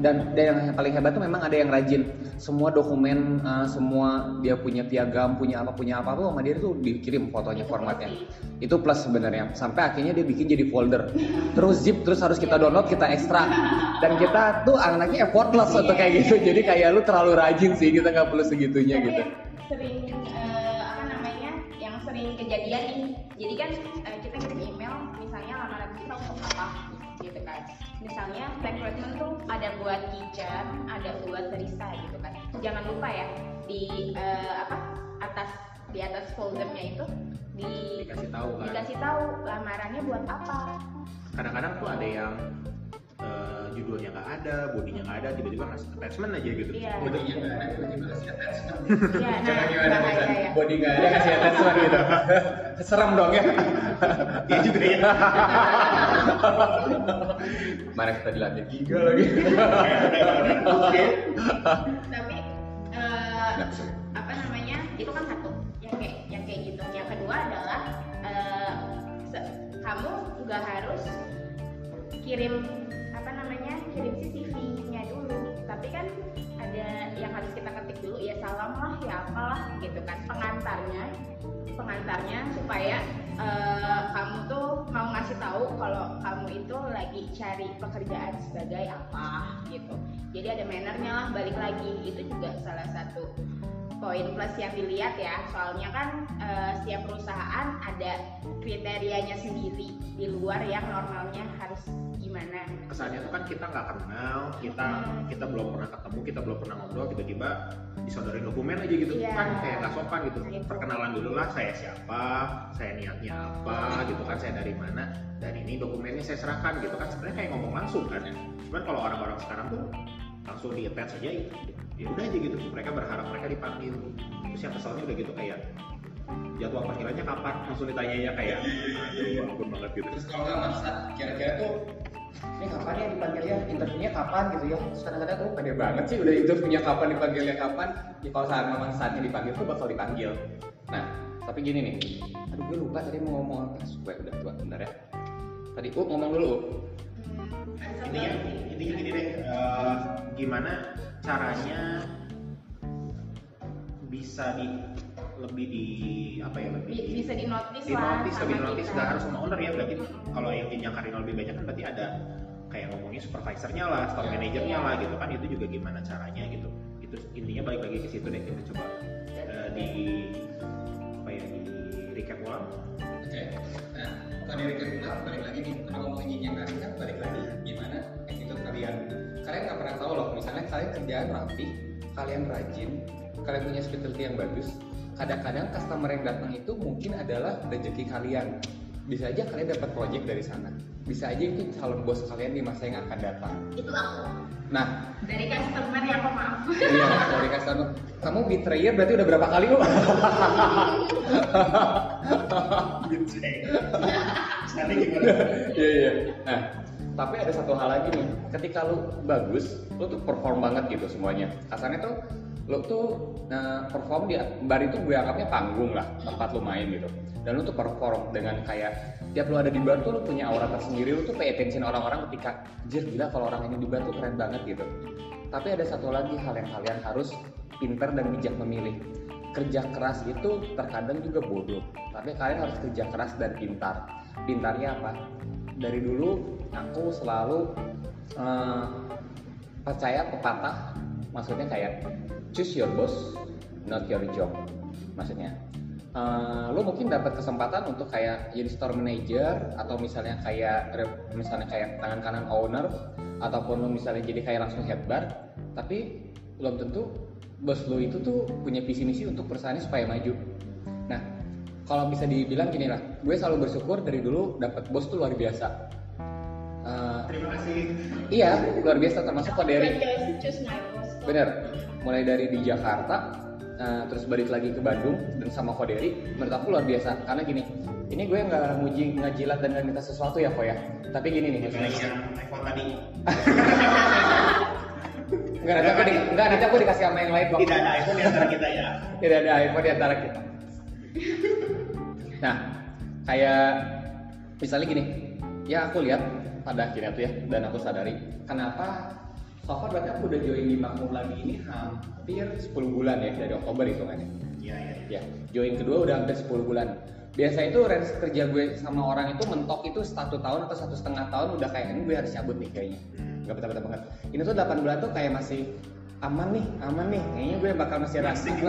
dan, dan yang paling hebat tuh memang ada yang rajin semua dokumen, uh, semua dia punya piagam, punya apa punya apa tuh sama dia tuh dikirim fotonya formatnya. Itu plus sebenarnya. Sampai akhirnya dia bikin jadi folder. Terus zip terus harus kita download, kita ekstrak. Dan kita tuh anaknya effortless untuk kayak gitu. Jadi kayak lu terlalu rajin sih, kita nggak perlu segitunya Tapi gitu. sering eh, apa namanya yang sering kejadian nih jadi kan eh, kita kirim email misalnya lamaran kita untuk apa gitu kan. Misalnya recruitment tuh ada buat teacher ada buat barista gitu kan. Jangan lupa ya di eh, apa atas di atas foldernya itu di Dikasih tahu kan. dikasih tahu lamarannya buat apa. Kadang-kadang tuh ada yang eh, judulnya nggak ada, bodinya nggak ada, tiba-tiba ngasih attachment aja gitu. Iya. Bodinya nggak ada, tiba-tiba kasih attachment. Iya, nah, Coba gimana Bosan? ya. Body nggak ada kasih attachment gitu. Serem dong ya. Iya juga ya. Mana kita dilatih giga lagi. tapi eh, apa namanya itu kan satu yang kayak yang kayak gitu yang kedua adalah eh, kamu nggak harus kirim kirim si CV-nya dulu tapi kan ada yang harus kita ketik dulu ya salam lah ya apalah gitu kan. Pengantarnya pengantarnya supaya eh, kamu tuh mau ngasih tahu kalau kamu itu lagi cari pekerjaan sebagai apa gitu. Jadi ada mannernya lah balik lagi. Itu juga salah satu poin plus yang dilihat ya. Soalnya kan eh, setiap perusahaan ada kriterianya sendiri di luar yang normalnya harus gimana Kesannya tuh kan kita nggak kenal, kita kita belum pernah ketemu, kita belum pernah ngobrol, tiba-tiba disodorin dokumen aja gitu Iya. kan kayak nggak sopan gitu. Gitu. Perkenalan dulu lah, saya siapa, saya niatnya apa, gitu kan, saya dari mana, dan ini dokumennya saya serahkan gitu kan. Sebenarnya kayak ngomong langsung kan. Cuman kalau orang-orang sekarang tuh langsung di attach aja ya udah aja gitu mereka berharap mereka dipanggil terus yang keselnya udah gitu kayak jadwal panggilannya kapan langsung ditanyanya kayak aduh ampun banget gitu Terus kalau nggak maksa, kira-kira tuh ini kapan ya dipanggilnya, interviewnya kapan gitu ya? Terus kadang-kadang tuh pede banget sih udah interviewnya kapan, dipanggilnya kapan. Ya kalau saat memang saatnya dipanggil tuh bakal dipanggil. Nah, tapi gini nih. Aduh gue lupa tadi mau ngomong apa. Supaya udah tua, bentar ya. Tadi, uh ngomong dulu Uh. intinya intinya gini deh eh, gimana caranya bisa di lebih di apa ya lebih Bi- bisa di notice di lah notice lebih notice kita. nggak harus sama owner ya berarti kalau yang tim yang Karino lebih banyak kan berarti ada kayak ngomongnya supervisornya lah store Ya. manajernya lah gitu kan itu juga gimana caranya gitu. Itu intinya balik lagi ke situ deh kita coba eh, di apa ya di recap ulang. Oke, nah kalau dari ulang balik lagi nih Kalau ngomongin yang tadi kan balik lagi gimana attitude kalian? Kalian nggak pernah tahu loh, misalnya kalian kerjaan rapi Kalian rajin, kalian punya hospitality yang bagus Kadang-kadang customer yang datang itu mungkin adalah rezeki kalian bisa aja kalian dapat project dari sana bisa aja itu calon bos kalian di masa yang akan datang itu aku nah dari customer ya kok maaf iya dari customer kamu betrayer berarti udah berapa kali lu Nanti gimana? Iya iya. Nah, tapi ada satu hal lagi nih. Ketika lu bagus, lu tuh perform banget gitu semuanya. Kasarnya tuh lo tuh nah, perform di bar itu gue anggapnya panggung lah tempat lo main gitu. Dan lo tuh perform dengan kayak tiap lo ada di bar tuh lo punya aura tersendiri lo tuh pay attention orang-orang ketika jir gila kalau orang ini di bar tuh keren banget gitu. Tapi ada satu lagi hal yang kalian harus pinter dan bijak memilih. Kerja keras itu terkadang juga bodoh tapi kalian harus kerja keras dan pintar. Pintarnya apa? Dari dulu aku selalu eh, percaya pepatah maksudnya kayak choose your boss not your job maksudnya. Eh, lo mungkin dapat kesempatan untuk kayak jadi store manager atau misalnya kayak misalnya kayak tangan kanan owner ataupun lo misalnya jadi kayak langsung head bar. Tapi belum tentu bos lo itu tuh punya visi misi untuk perusahaannya supaya maju. Nah kalau bisa dibilang gini lah gue selalu bersyukur dari dulu dapat bos tuh luar biasa. Eh, Terima kasih. iya luar biasa termasuk my boss. Bener, mulai dari di Jakarta, uh, terus balik lagi ke Bandung dan sama Koderi, menurut aku luar biasa. Karena gini, ini gue nggak nguji, nggak jilat dan nggak minta sesuatu ya, kok ya. Tapi gini nih, iPhone tadi. nggak nanti aku, di, nggak nanti aku dikasih sama yang lain kok. Tidak ada iPhone di antara kita ya. Tidak ada iPhone di antara kita. Nah, kayak misalnya gini, ya aku lihat pada akhirnya tuh ya, dan aku sadari kenapa so far berarti aku udah join di Makmur lagi ini hampir 10 bulan ya dari Oktober hitungannya. Iya, iya. Ya, join kedua udah hampir 10 bulan. Biasa itu range kerja gue sama orang itu mentok itu satu tahun atau satu setengah tahun udah kayak ini gue harus cabut nih kayaknya. Gak betah-betah banget. Ini tuh 8 bulan tuh kayak masih aman nih, aman nih. Kayaknya gue bakal masih Asik.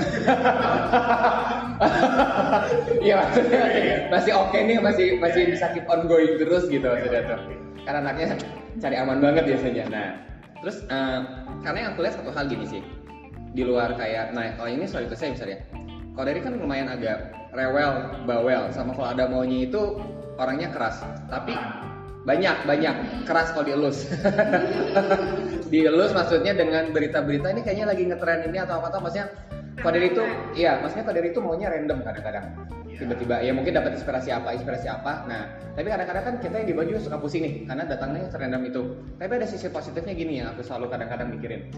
Iya maksudnya masih, oke nih, masih masih bisa keep on going terus gitu maksudnya tuh. Karena anaknya cari aman banget biasanya. Nah, terus eh, karena yang aku lihat satu hal gini sih, di luar kayak, nah kalau ini soal itu saya misalnya, kalau dari kan lumayan agak rewel, bawel, sama kalau ada maunya itu orangnya keras, tapi banyak banyak. Keras kalau dielus. Dielus maksudnya dengan berita-berita ini kayaknya lagi ngetren ini atau apa atau maksudnya kalau dari itu iya maksudnya kalau dari itu maunya random kadang-kadang tiba-tiba ya mungkin dapat inspirasi apa inspirasi apa. Nah tapi kadang-kadang kan kita yang di baju suka pusing nih karena datangnya random itu. Tapi ada sisi positifnya gini yang aku selalu kadang-kadang mikirin.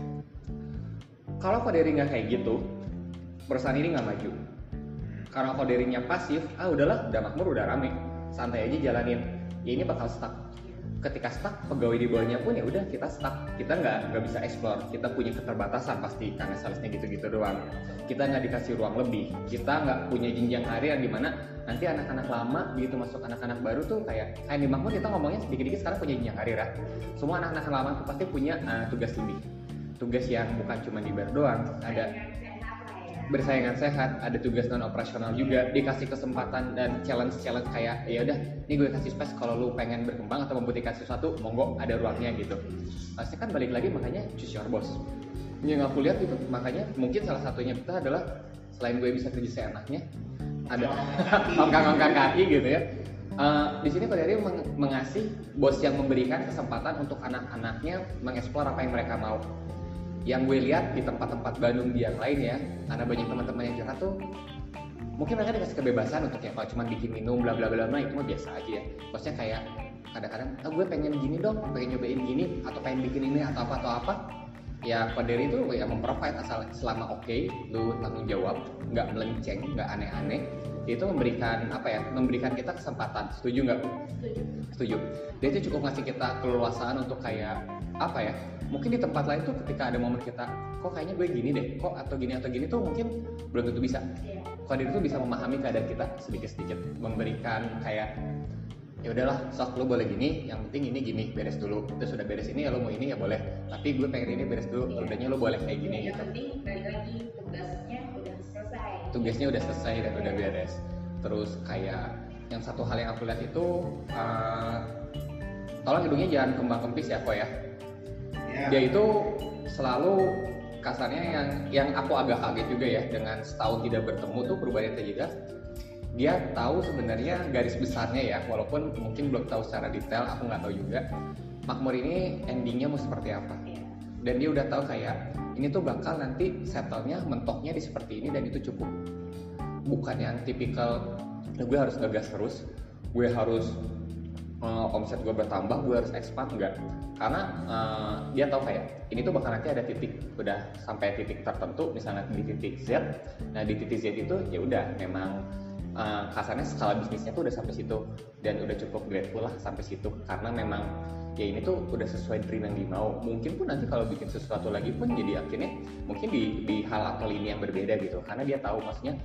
Kalau kok dari nggak kayak gitu perusahaan ini nggak maju. Karena kok darinya pasif ah udahlah udah makmur udah rame. Santai aja jalanin. Ya ini bakal stuck ketika stuck pegawai di bawahnya pun ya udah kita stuck. Kita nggak nggak bisa explore. Kita punya keterbatasan pasti karena salesnya gitu-gitu doang. Kita nggak dikasih ruang lebih. Kita nggak punya jenjang karir yang di mana nanti anak-anak lama begitu masuk anak-anak baru tuh kayak kayak di Makmur kita ngomongnya sedikit-sedikit sekarang punya jenjang karir ya. Semua anak-anak lama tuh pasti punya uh, tugas lebih. Tugas yang bukan cuma di bar doang ada bersaingan sehat, ada tugas non operasional juga, dikasih kesempatan dan challenge challenge kayak ya udah, ini gue kasih space kalau lu pengen berkembang atau membuktikan sesuatu, monggo ada ruangnya gitu. Pasti kan balik lagi makanya choose your boss. Yang aku lihat itu makanya mungkin salah satunya kita adalah selain gue bisa kerja seenaknya, ada ongkang-ongkang kaki gitu ya. Eh, di sini Pak Dari meng- mengasih bos yang memberikan kesempatan untuk anak-anaknya mengeksplor apa yang mereka mau yang gue lihat di tempat-tempat Bandung di yang lain ya karena banyak teman-teman yang curhat tuh mungkin mereka dikasih kebebasan untuk kayak kalau cuma bikin minum bla bla bla bla itu mah biasa aja ya. Maksudnya kayak kadang-kadang ah gue pengen gini dong pengen nyobain gini atau pengen bikin ini atau apa atau apa ya Dery itu ya memprovide asal selama oke lu tanggung jawab nggak melenceng nggak aneh-aneh itu memberikan apa ya memberikan kita kesempatan. Setuju nggak? Setuju. Dia itu cukup ngasih kita keleluasaan untuk kayak apa ya mungkin di tempat lain tuh ketika ada momen kita kok kayaknya gue gini deh kok atau gini atau gini tuh mungkin belum tentu bisa. Kalau dia tuh bisa memahami keadaan kita sedikit sedikit memberikan kayak ya udahlah sok lu boleh gini yang penting ini gini beres dulu. Terus sudah beres ini ya lu mau ini ya boleh. Tapi gue pengen ini beres dulu Iya. udahnya lu boleh kayak gini. Yang gitu penting balik lagi tugasnya udah selesai. Tugasnya udah selesai dan udah beres. Terus kayak yang satu hal yang aku lihat itu eh, tolong hidungnya jangan kembang kempis ya kok ya. Ya. dia itu selalu kasarnya yang yang aku agak kaget juga ya dengan setahun tidak bertemu tuh perubahan yang terjadi dia tahu sebenarnya garis besarnya ya walaupun mungkin belum tahu secara detail aku nggak tahu juga. Makmur ini endingnya mau seperti apa? Dan dia udah tahu kayak ini tuh bakal nanti settlenya mentoknya di seperti ini dan itu cukup. Bukan yang tipikal "Nah, gue harus ngegas terus gue harus eh, omset gue bertambah gue harus expand enggak. Karena eh, dia tahu kayak ini tuh bakal nanti ada titik udah sampai titik tertentu misalnya di titik Z. Nah di titik Z itu ya udah memang eh, kasarnya skala bisnisnya tuh udah sampai situ. Dan udah cukup grateful lah sampai situ. Karena memang ya ini tuh udah sesuai dream yang dimau. Mungkin pun nanti kalau bikin sesuatu lagi pun jadi akhirnya mungkin di, di hal atau lini yang berbeda gitu. Karena dia tahu maksudnya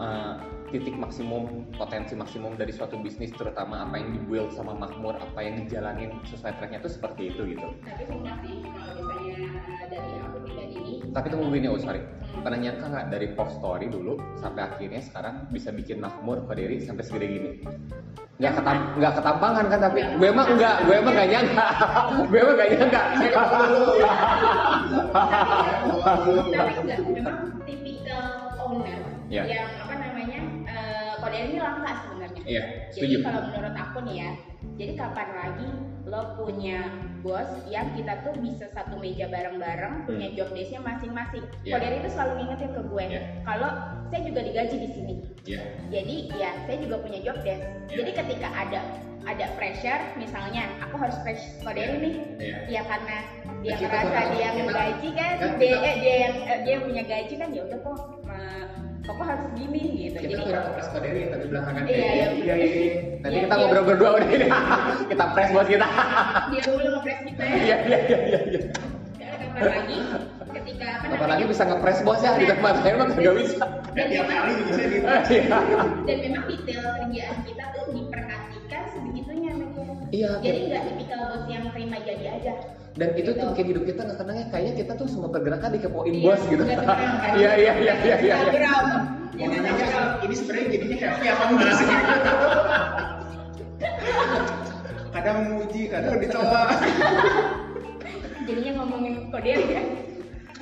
eh, titik maksimum potensi maksimum dari suatu bisnis terutama apa yang dibuild sama makmur apa yang dijalanin sesuai tracknya tuh seperti itu gitu. Tapi semua sih kalau misalnya dari aku pribadi ini tapi tunggu gini oh sorry pernah nyangka nggak dari pop story dulu sampai akhirnya sekarang bisa bikin makmur Koderi sampai segede gini nggak ketam nggak ketampangan kan tapi gue emang enggak gue emang gak nyangka gue emang gak nyangka memang tipikal owner Iya. yang apa namanya eh kode ini langka sebenarnya. iya Jadi kalau menurut aku nih ya, jadi kapan lagi lo punya bos yang kita tuh bisa satu meja bareng-bareng, punya job desk-nya masing-masing. Iya. Koderi itu selalu ngingetin ke gue, Iya. kalau saya juga digaji di sini. iya Jadi ya saya juga punya job desk. Iya. Jadi ketika ada ada pressure, misalnya aku harus fresh koderi nih, iya ya karena dia ngerasa tuh- dia yang gaji kan, kan dia, kita- eh, dia yang eh, dia yang punya gaji kan ya udah kok, pokok harus gini gitu. kita Jadi tuh udah press Koderi tapi belakangan Iya, iya. iya iya iya. nanti Iya, kita iya. ngobrol berdua udah ini kita press bos kita dia dulu ngepres kita ya. iya iya iya iya iya kapan lagi ketika apa kapan lagi bisa ngepres bos ya di tempat saya mah nggak bisa Dan tiap hari juga saya di Iya. Dan memang detail kerjaan kita tuh diperhatikan sebegitunya. Iya, Jadi nggak tipikal bos yang terima jadi aja. Dan itu tuh bikin hidup kita nggak tenangnya kayaknya kita tuh semua pergerakan dikepoin Iya, bos gitu kan? iya iya iya iya iya iya. Ini sebenarnya jadinya happy apa enggak sih? kadang memuji, kadang dicela. Jadinya ngomongin kode ya.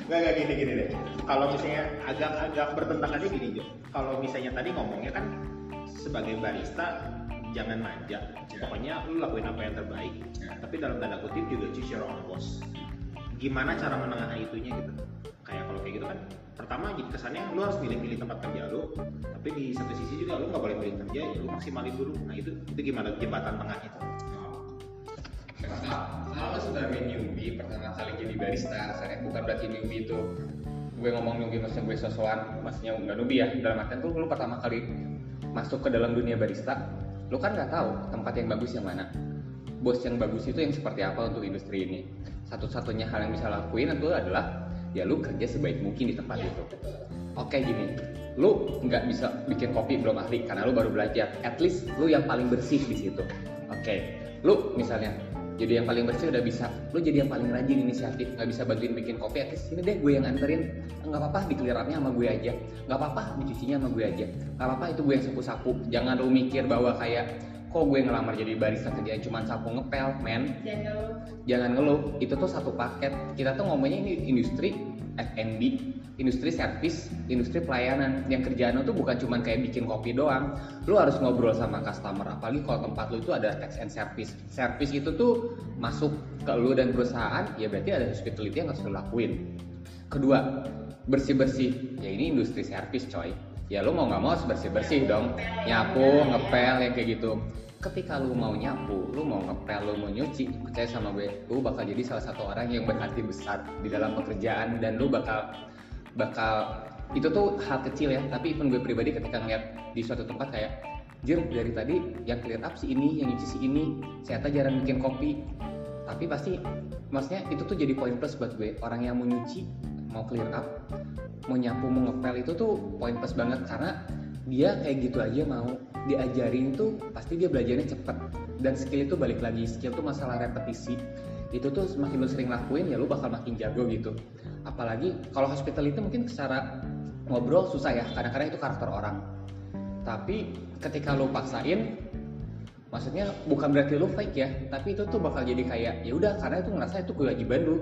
Gak, gak gini gini deh. Kalau misalnya agak-agak bertentangannya gini Jo. Kalau misalnya tadi ngomongnya kan sebagai barista jangan manja. Pokoknya lu lakuin apa yang terbaik. Tapi dalam tanda kutip juga choose your own boss. Gimana cara menengahi itunya gitu? Kayak kalau kayak gitu kan pertama kesannya lu harus milih-milih tempat kerja lu tapi di satu sisi juga lu nggak boleh milih kerja ya lu maksimalin dulu nah itu itu gimana jembatan tengahnya tuh kalau sebagai newbie pertama kali jadi barista saya bukan berarti newbie itu gue ngomong newbie maksudnya gue sosokan maksudnya nggak newbie ya dalam artian tuh lu pertama kali masuk ke dalam dunia barista lu kan nggak tahu tempat yang bagus yang mana bos yang bagus itu yang seperti apa untuk industri ini satu-satunya hal yang bisa lakuin itu adalah ya lu kerja sebaik mungkin di tempat Iya, itu betul. Oke gini, lu nggak bisa bikin kopi belum ahli karena lu baru belajar. At least lu yang paling bersih di situ. Oke, lu misalnya jadi yang paling bersih udah bisa, lu jadi yang paling rajin inisiatif, nggak bisa bantuin bikin kopi, at least ini deh gue yang anterin, nggak apa-apa di clearannya sama gue aja, nggak apa-apa dicucinya sama gue aja, nggak apa-apa itu gue yang sapu-sapu, jangan lu mikir bahwa kayak kok gue ngelamar jadi barista kerjaan cuma sapu ngepel, men, Dan lo jangan ngeluh. Itu tuh satu paket. Kita tuh ngomongnya ini industri F&B industri servis industri pelayanan. Yang kerjaan tuh bukan cuma kayak bikin kopi doang. Lu harus ngobrol sama customer. Apalagi kalau tempat lu itu ada tax and service. Service itu tuh masuk ke lu dan perusahaan ya berarti ada hospitality yang harus lu lakuin. Kedua bersih bersih ya ini industri servis coy. Ya lu mau nggak mau harus bersih bersih dong. nyapu ngepel yang kayak gitu. Ketika lu mau nyapu lu mau ngepel lu mau nyuci percaya sama gue lu bakal jadi salah satu orang yang berhati besar di dalam pekerjaan dan lu bakal bakal itu tuh hal kecil ya tapi even gue pribadi ketika ngeliat di suatu tempat kayak Jir dari tadi yang clear up si ini yang nyuci si ini saya jarang bikin kopi. Tapi pasti maksudnya itu tuh jadi poin plus buat gue orang yang mau nyuci mau clear up mau nyapu mau ngepel itu tuh poin plus banget karena dia kayak gitu aja mau diajarin tuh pasti dia belajarnya cepet. Dan skill itu balik lagi skill tuh masalah repetisi. Itu tuh semakin lu sering lakuin ya lu bakal makin jago gitu apalagi kalau hospitality mungkin secara ngobrol susah ya kadang-kadang itu karakter orang. Tapi ketika lu paksain maksudnya bukan berarti lu fake ya tapi itu tuh bakal jadi kayak ya udah karena itu ngerasa itu kewajiban lu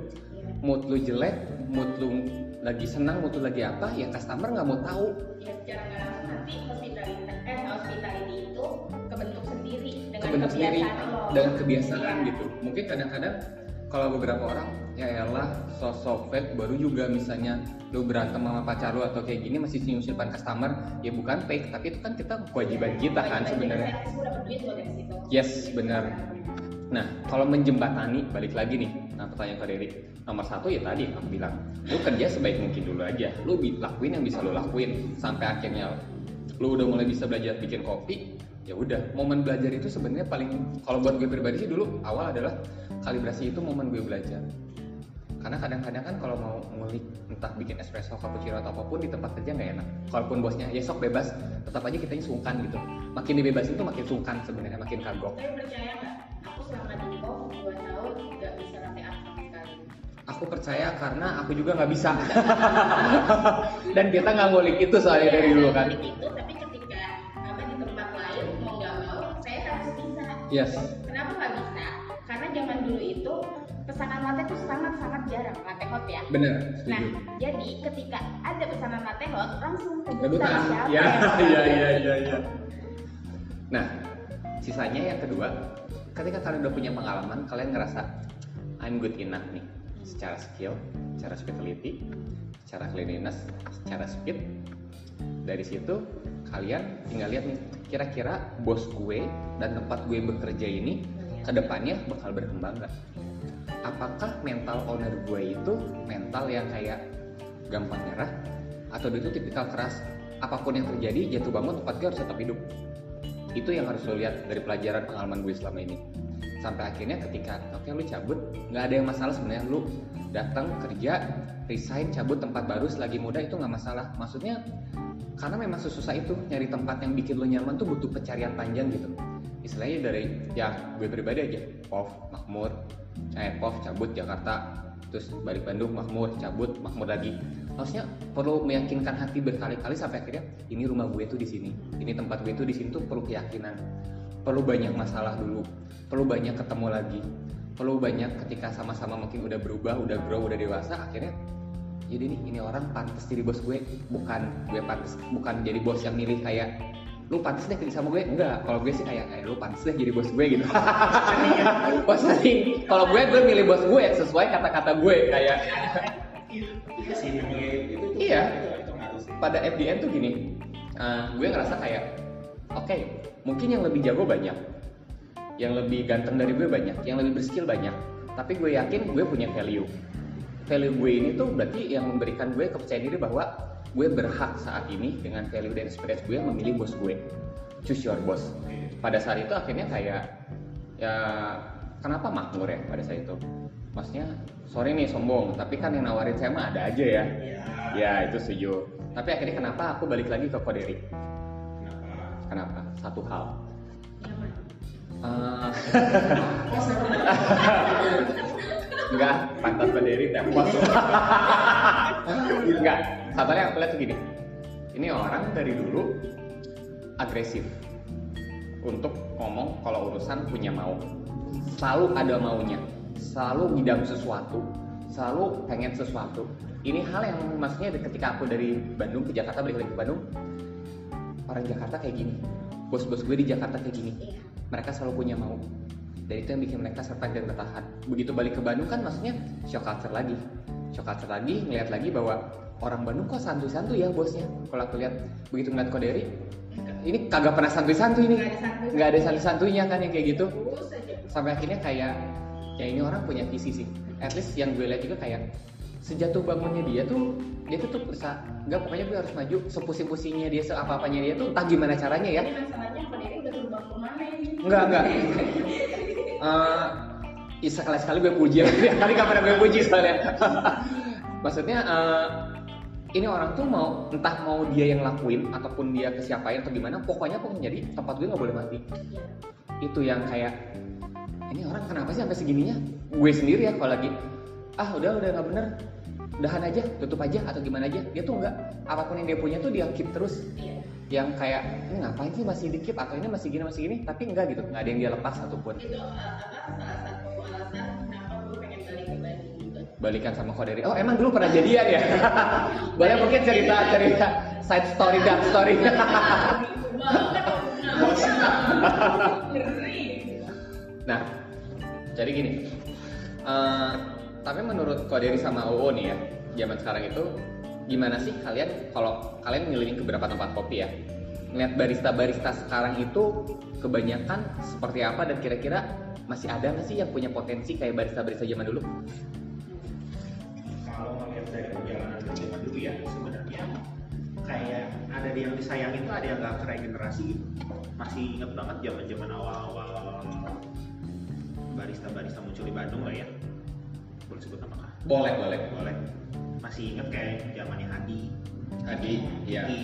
mood lu jelek mood lu lagi senang mood lu lagi apa ya customer nggak mau tahu. Ya secara nggak langsung nanti hospitality eh hospitality itu kebentuk sendiri dengan kebentuk sendiri kebiasaan lo. dengan kebiasaan Iya. gitu. Mungkin kadang-kadang kalau beberapa orang ya elah sosok fake baru juga misalnya lu berantem sama pacar lu atau kayak gini masih nyusulkan customer ya bukan fake tapi itu kan kita kewajiban kita kan sebenarnya yes benar Nah, kalau menjembatani, balik lagi nih, nah pertanyaan Kak Dery. Nomor satu ya tadi aku bilang, lu kerja sebaik mungkin dulu aja. Lu lakuin yang bisa lu lakuin sampai akhirnya lu udah mulai bisa belajar bikin kopi. Ya udah, momen belajar itu sebenarnya paling kalau buat gue pribadi sih dulu awal adalah kalibrasi itu momen gue belajar. Karena kadang-kadang kan kalau mau ngulik entah bikin espresso, cappuccino atau apa pun di tempat kerja nggak enak. Kalaupun bosnya ya sok bebas, tetap aja kita sungkan gitu. Makin dibebasin tuh makin sungkan sebenarnya, makin kagok. Tapi percaya nggak? Aku selama di Kok 2 tahun nggak bisa latte art sama sekali. Aku percaya karena aku juga nggak bisa. Dan kita nggak ngulik itu soalnya dari dulu kan. Iya, Itu tapi Yes. Kenapa nggak bisa? Karena zaman dulu itu pesanan latte itu sangat-sangat jarang latte hot ya. Bener. Nah, jadi ketika ada pesanan latte hot langsung kebuka Rebutan. siapa Ya, iya, iya, iya, iya. Nah, sisanya yang kedua, ketika kalian udah punya pengalaman, kalian ngerasa I'm good enough nih, secara skill, secara hospitality, secara cleanliness, secara speed. Dari situ kalian tinggal lihat nih, kira-kira bos gue dan tempat gue bekerja ini ke depannya bakal berkembang nggak? Apakah mental owner gue itu mental yang kayak gampang nyerah? Atau dia itu tipikal keras? Apa pun yang terjadi jatuh bangun tempat gue harus tetap hidup. Itu yang harus lo lihat dari pelajaran pengalaman gue selama ini. Sampai akhirnya ketika oke lu cabut nggak ada yang masalah sebenarnya. Lu datang kerja resign cabut tempat baru selagi muda itu nggak masalah. Maksudnya karena memang sesusah itu nyari tempat yang bikin lo nyaman tuh butuh pencarian panjang gitu. Istilahnya dari ya gue pribadi aja. POV makmur. Eh POV cabut Jakarta. Terus balik Bandung makmur cabut makmur lagi. Maksudnya perlu meyakinkan hati berkali-kali sampai akhirnya ini rumah gue tuh di sini. Ini tempat gue tuh di sini tuh perlu keyakinan. Perlu banyak masalah dulu. Perlu banyak ketemu lagi. Perlu banyak ketika sama-sama mungkin udah berubah udah grow udah dewasa akhirnya jadi nih ini orang pantas jadi bos gue bukan gue pantas bukan jadi bos yang milih kayak lu pantas deh kerja sama gue. Enggak kalau gue sih kayak eh, lu pantas deh jadi bos gue gitu. Bos nih kalau gue gue milih bos gue sesuai kata-kata gue kayak. Iya. Iya. pada FDN tuh gini eh, gue ngerasa kayak oke mungkin yang lebih jago banyak yang lebih ganteng dari gue banyak yang lebih berskill banyak tapi gue yakin gue punya value value gue ini tuh berarti yang memberikan gue kepercayaan diri bahwa gue berhak saat ini dengan value dan experience gue memilih bos gue. Choose your boss. Pada saat itu akhirnya kayak ya kenapa makmur ya pada saat itu? Maksudnya sorry nih sombong tapi kan yang nawarin saya mah ada aja ya. Ya itu setuju. Tapi akhirnya kenapa aku balik lagi ke Koderi? Kenapa? kenapa? Satu hal. Eh, enggak pantas Koderi tembak enggak satunya aku lihat gini ini orang dari dulu agresif untuk ngomong kalau urusan punya mau. Selalu ada maunya selalu ngidam sesuatu selalu pengen sesuatu. Ini hal yang maksudnya ketika aku dari Bandung ke Jakarta balik lagi ke Bandung orang Jakarta kayak gini. Bos-bos gue di Jakarta kayak gini. Iya. mereka selalu punya mau dan itu yang bikin mereka survive dan bertahan. Begitu balik ke Bandung kan maksudnya shock culture lagi. Shock culture lagi ngeliat lagi bahwa orang Bandung kok santuy-santuy ya bosnya. Kalau aku lihat begitu ngeliat Koderi ini kagak pernah santuy-santuy nih. Nggak ada santuy- nggak ada santuy-santuinya kan yang kayak gitu. Sampai akhirnya kayak ya ini orang punya visi sih. At least yang gue lihat juga kayak sejatuh bangunnya dia tuh dia tuh tuh bisa nggak pokoknya gue harus maju. Sepusing-pusingnya dia seapa apanya dia tuh entah gimana caranya ya. Ini masalahnya Koderi udah berubah ke mana ini? Enggak, enggak. Eh, ya sekali-sekali gue puji. Kali gak gue puji soalnya. Maksudnya eh, ini orang tuh mau entah mau dia yang lakuin ataupun dia ke siapain atau gimana, pokoknya pokoknya jadi tempat gue nggak boleh mati. Itu yang kayak ini orang kenapa sih sampai segininya? Gue sendiri ya kalau lagi ah udah udah nggak bener udahan aja tutup aja atau gimana aja dia tuh nggak apa pun yang dia punya tuh dia keep terus Iya. Yang kayak ini ngapain sih masih dikit atau ini masih gini masih gini? Tapi enggak gitu nggak ada yang dia lepas satupun Itu uh, apa salah satu alasan kenapa gue pengen balik ke Bandung juga. balikan sama Koderi oh emang dulu pernah jadian ya? Boleh mungkin cerita cerita side story dark story. Nah jadi gini eh, tapi menurut Koderi sama OO nih ya zaman sekarang itu gimana sih kalian kalau kalian ngeliling ke beberapa tempat kopi ya ngeliat barista-barista sekarang itu kebanyakan seperti apa dan kira-kira masih ada nggak sih yang punya potensi kayak barista-barista zaman dulu? kalau ngelihat dari perjalanan zaman dulu ya sebenarnya kayak ada yang disayang itu ada yang nggak regenerasi gitu masih inget banget zaman zaman awal-awal barista-barista muncul di Bandung lah ya boleh sebut nama kah? Boleh, boleh. boleh masih inget kayak zamannya Hadi. Hadi, iya. Hadi.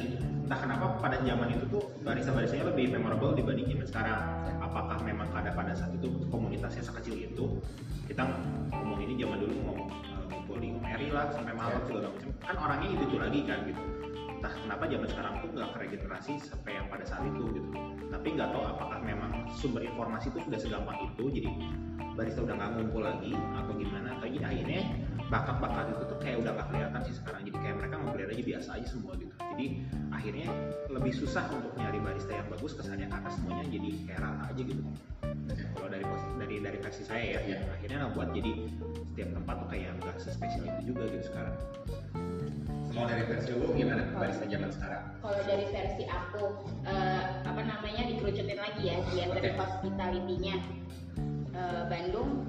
entah kenapa pada zaman itu tuh barista-baristanya lebih memorable dibanding zaman sekarang. Apakah memang pada pada saat itu komunitasnya sekecil itu? Kita ngomong ini zaman dulu ngomong ngumpul di Mary lah sampai malam segala macam. Kan orangnya itu itu lagi kan gitu entah kenapa zaman sekarang tuh nggak regenerasi sampai yang pada saat itu gitu. Tapi nggak tahu apakah memang sumber informasi itu sudah segampang itu jadi barista udah nggak ngumpul lagi atau gimana. Tapi akhirnya bakat-bakat itu tuh kayak udah nggak kelihatan sih sekarang. Jadi kayak mereka ngeliat aja biasa aja semua gitu. Jadi akhirnya lebih susah untuk nyari barista yang bagus kesannya karena semuanya jadi kayak rata aja gitu. Kalau dari dari dari versi saya ya, Iya. akhirnya ngebuat jadi setiap tempat tuh kayak nggak sespesial itu juga gitu sekarang Kalau dari versi lu gimana barista zaman sekarang? Kalau dari versi aku, eh, apa namanya dikerucutin lagi ya, dari Oke. hospitality-nya Eh, Bandung,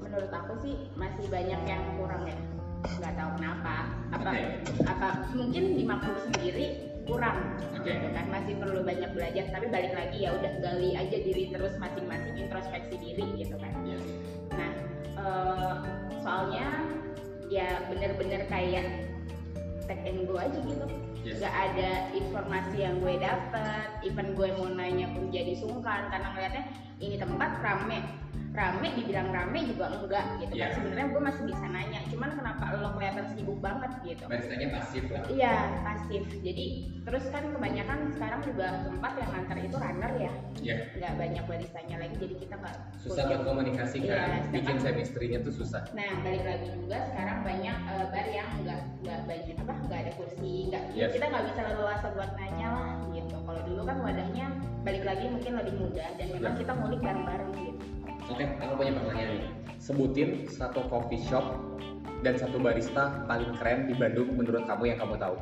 menurut aku sih masih banyak yang kurang ya, nggak tahu kenapa. Apa, Oke. apa mungkin di Makmur sendiri kurang, Oke. gitu kan masih perlu banyak belajar. Tapi balik lagi ya udah gali aja diri terus masing-masing introspeksi diri gitu kan. Iya. Nah, eh, soalnya ya bener-bener kayak take and go aja gitu. Yes. Gak ada informasi yang gue dapet, even gue mau nanya pun jadi sungkan karena ngeliatnya ini tempat rame, rame dibilang rame juga enggak gitu Iya. kan. Sebenarnya gue masih bisa nanya, cuman kenapa lo kelihatan sibuk banget gitu? Baristanya pasif lah. Iya pasif. Jadi terus kan kebanyakan sekarang juga tempat yang nganter itu runner ya, Iya. nggak banyak baristanya lagi. Jadi kita nggak Susah buat komunikasi Iya, kan, sedangkan- bikin chemistry-nya tuh susah. Nah balik lagi juga sekarang banyak eh, bar yang nggak nggak banyak apa nggak ada kursi, nggak Yes. kita nggak bisa leluasa buat nanya lah gitu. Kalau dulu kan wadahnya balik lagi mungkin lebih mudah dan memang Ya. kita ngulik bareng-bareng gitu. Oke, aku punya pertanyaan nih. Sebutin satu coffee shop dan satu barista paling keren di Bandung menurut kamu yang kamu tahu.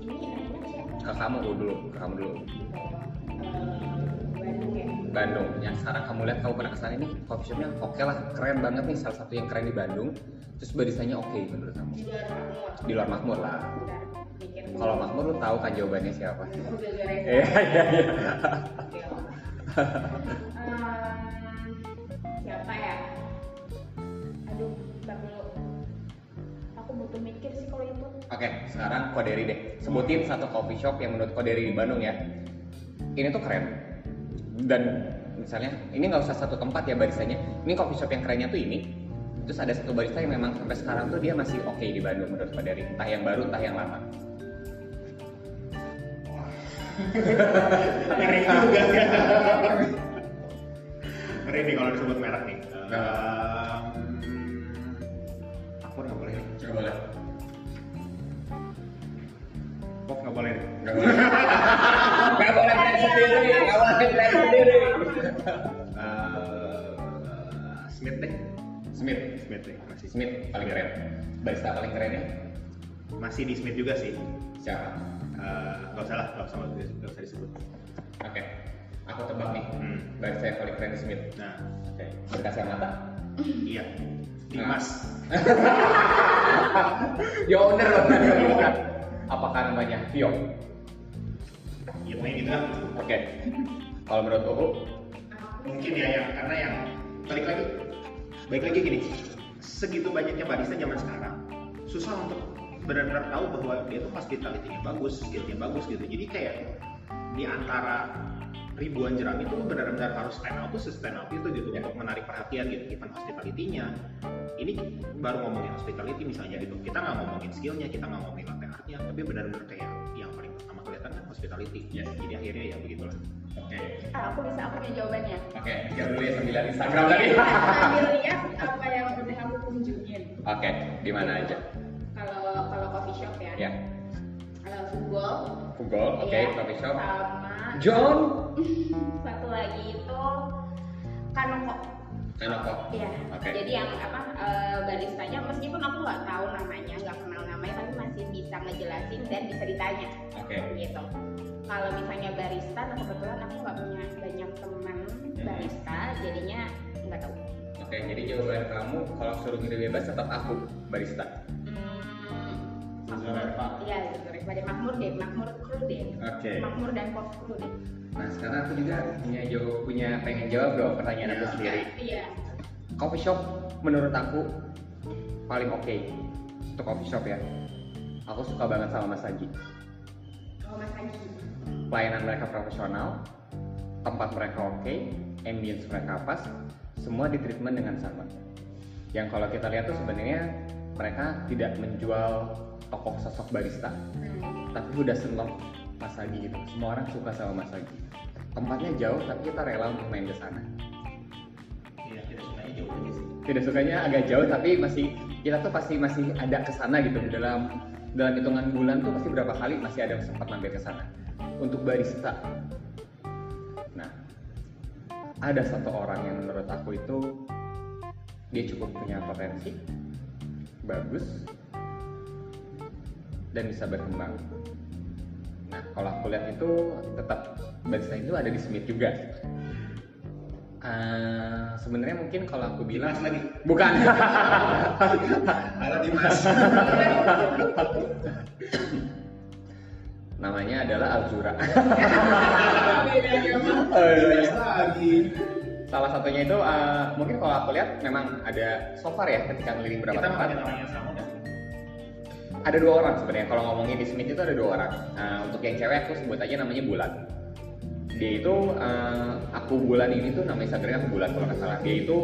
Ini? Ke kamu dulu, ke kamu dulu. Bandung ya. Bandung. Yang sekarang kamu lihat kamu pernah ke sana ini coffee shopnya oke lah, keren banget nih salah satu yang keren di Bandung. Terus baristanya oke menurut kamu. Di luar Makmur. Lah. Kalau Makmur lu tahu kan jawabannya siapa? Iya iya iya. Oke, Om. Ehm, siapa ya? Aduh, bentar dulu. Aku butuh mikir sih kalau itu. Oke, sekarang Koderi deh. Sebutin satu coffee shop yang menurut Koderi di Bandung ya. Ini tuh keren. Dan misalnya, ini nggak usah satu tempat ya baristanya. Ini coffee shop yang kerennya tuh ini. Terus ada satu barista yang memang sampai sekarang tuh dia masih oke di Bandung menurut Koderi. Entah yang baru, entah yang lama. ngeri juga ngeri nih kalau disebut merek nih Ehm, aku nggak boleh Coba boleh. Pop nggak boleh Nggak boleh. Nggak boleh brand sendiri. Nggak boleh brand sendiri. Eh, Smith deh Smith. Smith deh masih Smith paling keren. Barista paling keren ya? masih di Smith juga sih Siapa? Eh, nggak usah lah nggak usah nggak usah disebut Oke. Aku tebak nih. Hmm. Barista yang paling keren di Smith. nah Oke. Berkacamata. iya Dimas Ya owner loh bukan. Apakah namanya Vio? ya pokoknya gitu Oke. Kalau menurut Uhu, mungkin ya yang karena yang balik lagi balik lagi gini segitu banyaknya barista zaman sekarang susah untuk benar-benar tahu bahwa dia tuh hospitality-nya bagus, skillnya bagus gitu. Jadi kayak di antara ribuan jeram itu benar-benar harus stand out tuh stand out itu gitu Ya. untuk menarik perhatian gitu even hospitality-nya ini baru ngomongin hospitality misalnya gitu kita nggak ngomongin skillnya kita nggak ngomongin latte art-nya tapi benar-benar kayak yang paling pertama kelihatan kan hospitality Yes. jadi akhirnya ya begitulah oke. Ah, aku bisa aku punya jawabannya. Oke, tiga dulu ya sambil lihat Instagram tadi. Sambil lihat apa yang udah aku kunjungin. Oke, di mana aja? Kalau kalau coffee shop ya. Ya, Google. Google, oke, Iya, coffee shop. Sama John. satu lagi itu Kanoko. Kanoko. Iya. Oke. Jadi yang apa eh, baristanya meskipun aku nggak tahu namanya, nggak kenal namanya, tapi masih bisa ngejelasin dan bisa ditanya. Oke. Gitu. kalau misalnya barista nah kebetulan aku nggak punya banyak teman barista jadinya nggak tahu Oke, jadi jawaban kamu kalau suruh milih bebas tetap aku barista. hmm, Reva. iya Deh makmur deh makmur kru deh Oke. makmur dan pop kru deh Nah sekarang aku juga punya jawab punya pengen jawab dong pertanyaan aku sendiri. iya Coffee shop menurut aku paling oke untuk coffee shop ya. Aku suka banget sama Mas Haji. kalau mas Haji Pelayanan mereka profesional, tempat mereka oke, ambience mereka pas, semua di treatment dengan sama. Yang kalau kita lihat tuh sebenarnya mereka tidak menjual tokoh sosok barista, hmm. tapi udah seneng Mas Agi gitu. Semua orang suka sama Mas Agi. Tempatnya jauh, tapi kita rela untuk main ke sana. Iya, kita sukanya jauh aja sih. Tidak sukanya agak jauh, tapi masih kita tuh pasti masih ada ke sana gitu dalam dalam hitungan bulan tuh pasti berapa kali masih ada sempat mampir ke sana. Untuk barista, nah ada satu orang yang menurut aku itu dia cukup punya potensi, bagus, dan bisa berkembang. Nah, kalau aku lihat itu tetap barista itu ada di Smith juga. Eh, sebenarnya mungkin kalau aku bilang Dimas lagi. bukan Halo Dimas. namanya adalah Alzura lagi. Salah satunya itu eh, mungkin kalau aku lihat memang ada so far ya ketika ngeliling berapa Kita tempat. ngomongin orang yang sama nggak? ada dua orang sebenarnya kalau ngomongin di Smith itu ada dua orang. Nah, untuk yang cewek aku sebut aja namanya Bulan. Dia itu eh, aku Bulan ini tuh nama Instagramnya aku Bulan kalau nggak salah. Dia itu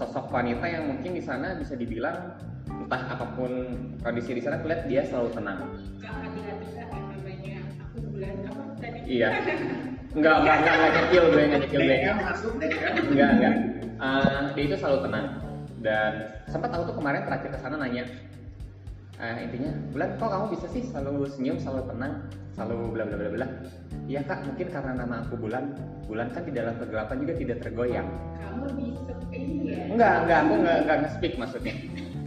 sosok wanita yang mungkin di sana bisa dibilang entah apa pun kondisi di sana aku lihat dia selalu tenang. Gak hati-hati namanya aku bulan apa tadi? Iya enggak enggak enggak enggak nyekil gue enggak nyekil gue enggak enggak. Eh, dia itu selalu tenang. Dan sempat aku tuh kemarin terakhir ke sana nanya eh, intinya bulan kok kamu bisa sih selalu senyum selalu tenang selalu bla bla bla bla? Iya kak mungkin karena nama aku bulan. Bulan kan di dalam kegelapan juga tidak tergoyang. Kamu bisa ini ya enggak enggak aku enggak enggak nge-speak maksudnya.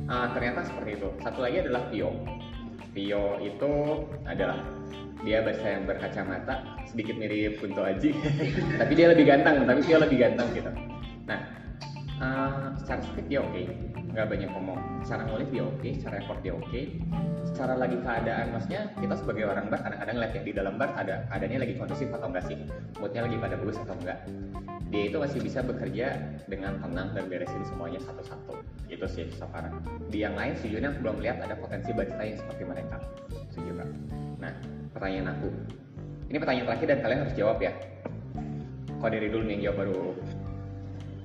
Ah, ternyata seperti itu. Satu lagi adalah Pio Pio itu adalah dia bahasa yang berkacamata sedikit mirip Kunto Aji tapi dia lebih ganteng tapi Pio lebih ganteng gitu. Nah ah, secara speed dia oke nggak banyak ngomong. Secara ngulik dia oke secara effort dia oke. Secara lagi keadaan maksudnya kita sebagai orang bar kadang-kadang lihat ya di dalam bar ada keadaannya lagi kondusif atau enggak sih? Moodnya lagi pada bagus atau enggak dia itu masih bisa bekerja dengan tenang dan beresin semuanya satu-satu. Itu sih sekarang di yang lain sejujurnya aku belum lihat ada potensi barista yang seperti mereka. Setuju Kak. nah pertanyaan aku. Ini pertanyaan terakhir dan kalian harus jawab ya. Kok dari dulu nih yang jawab baru?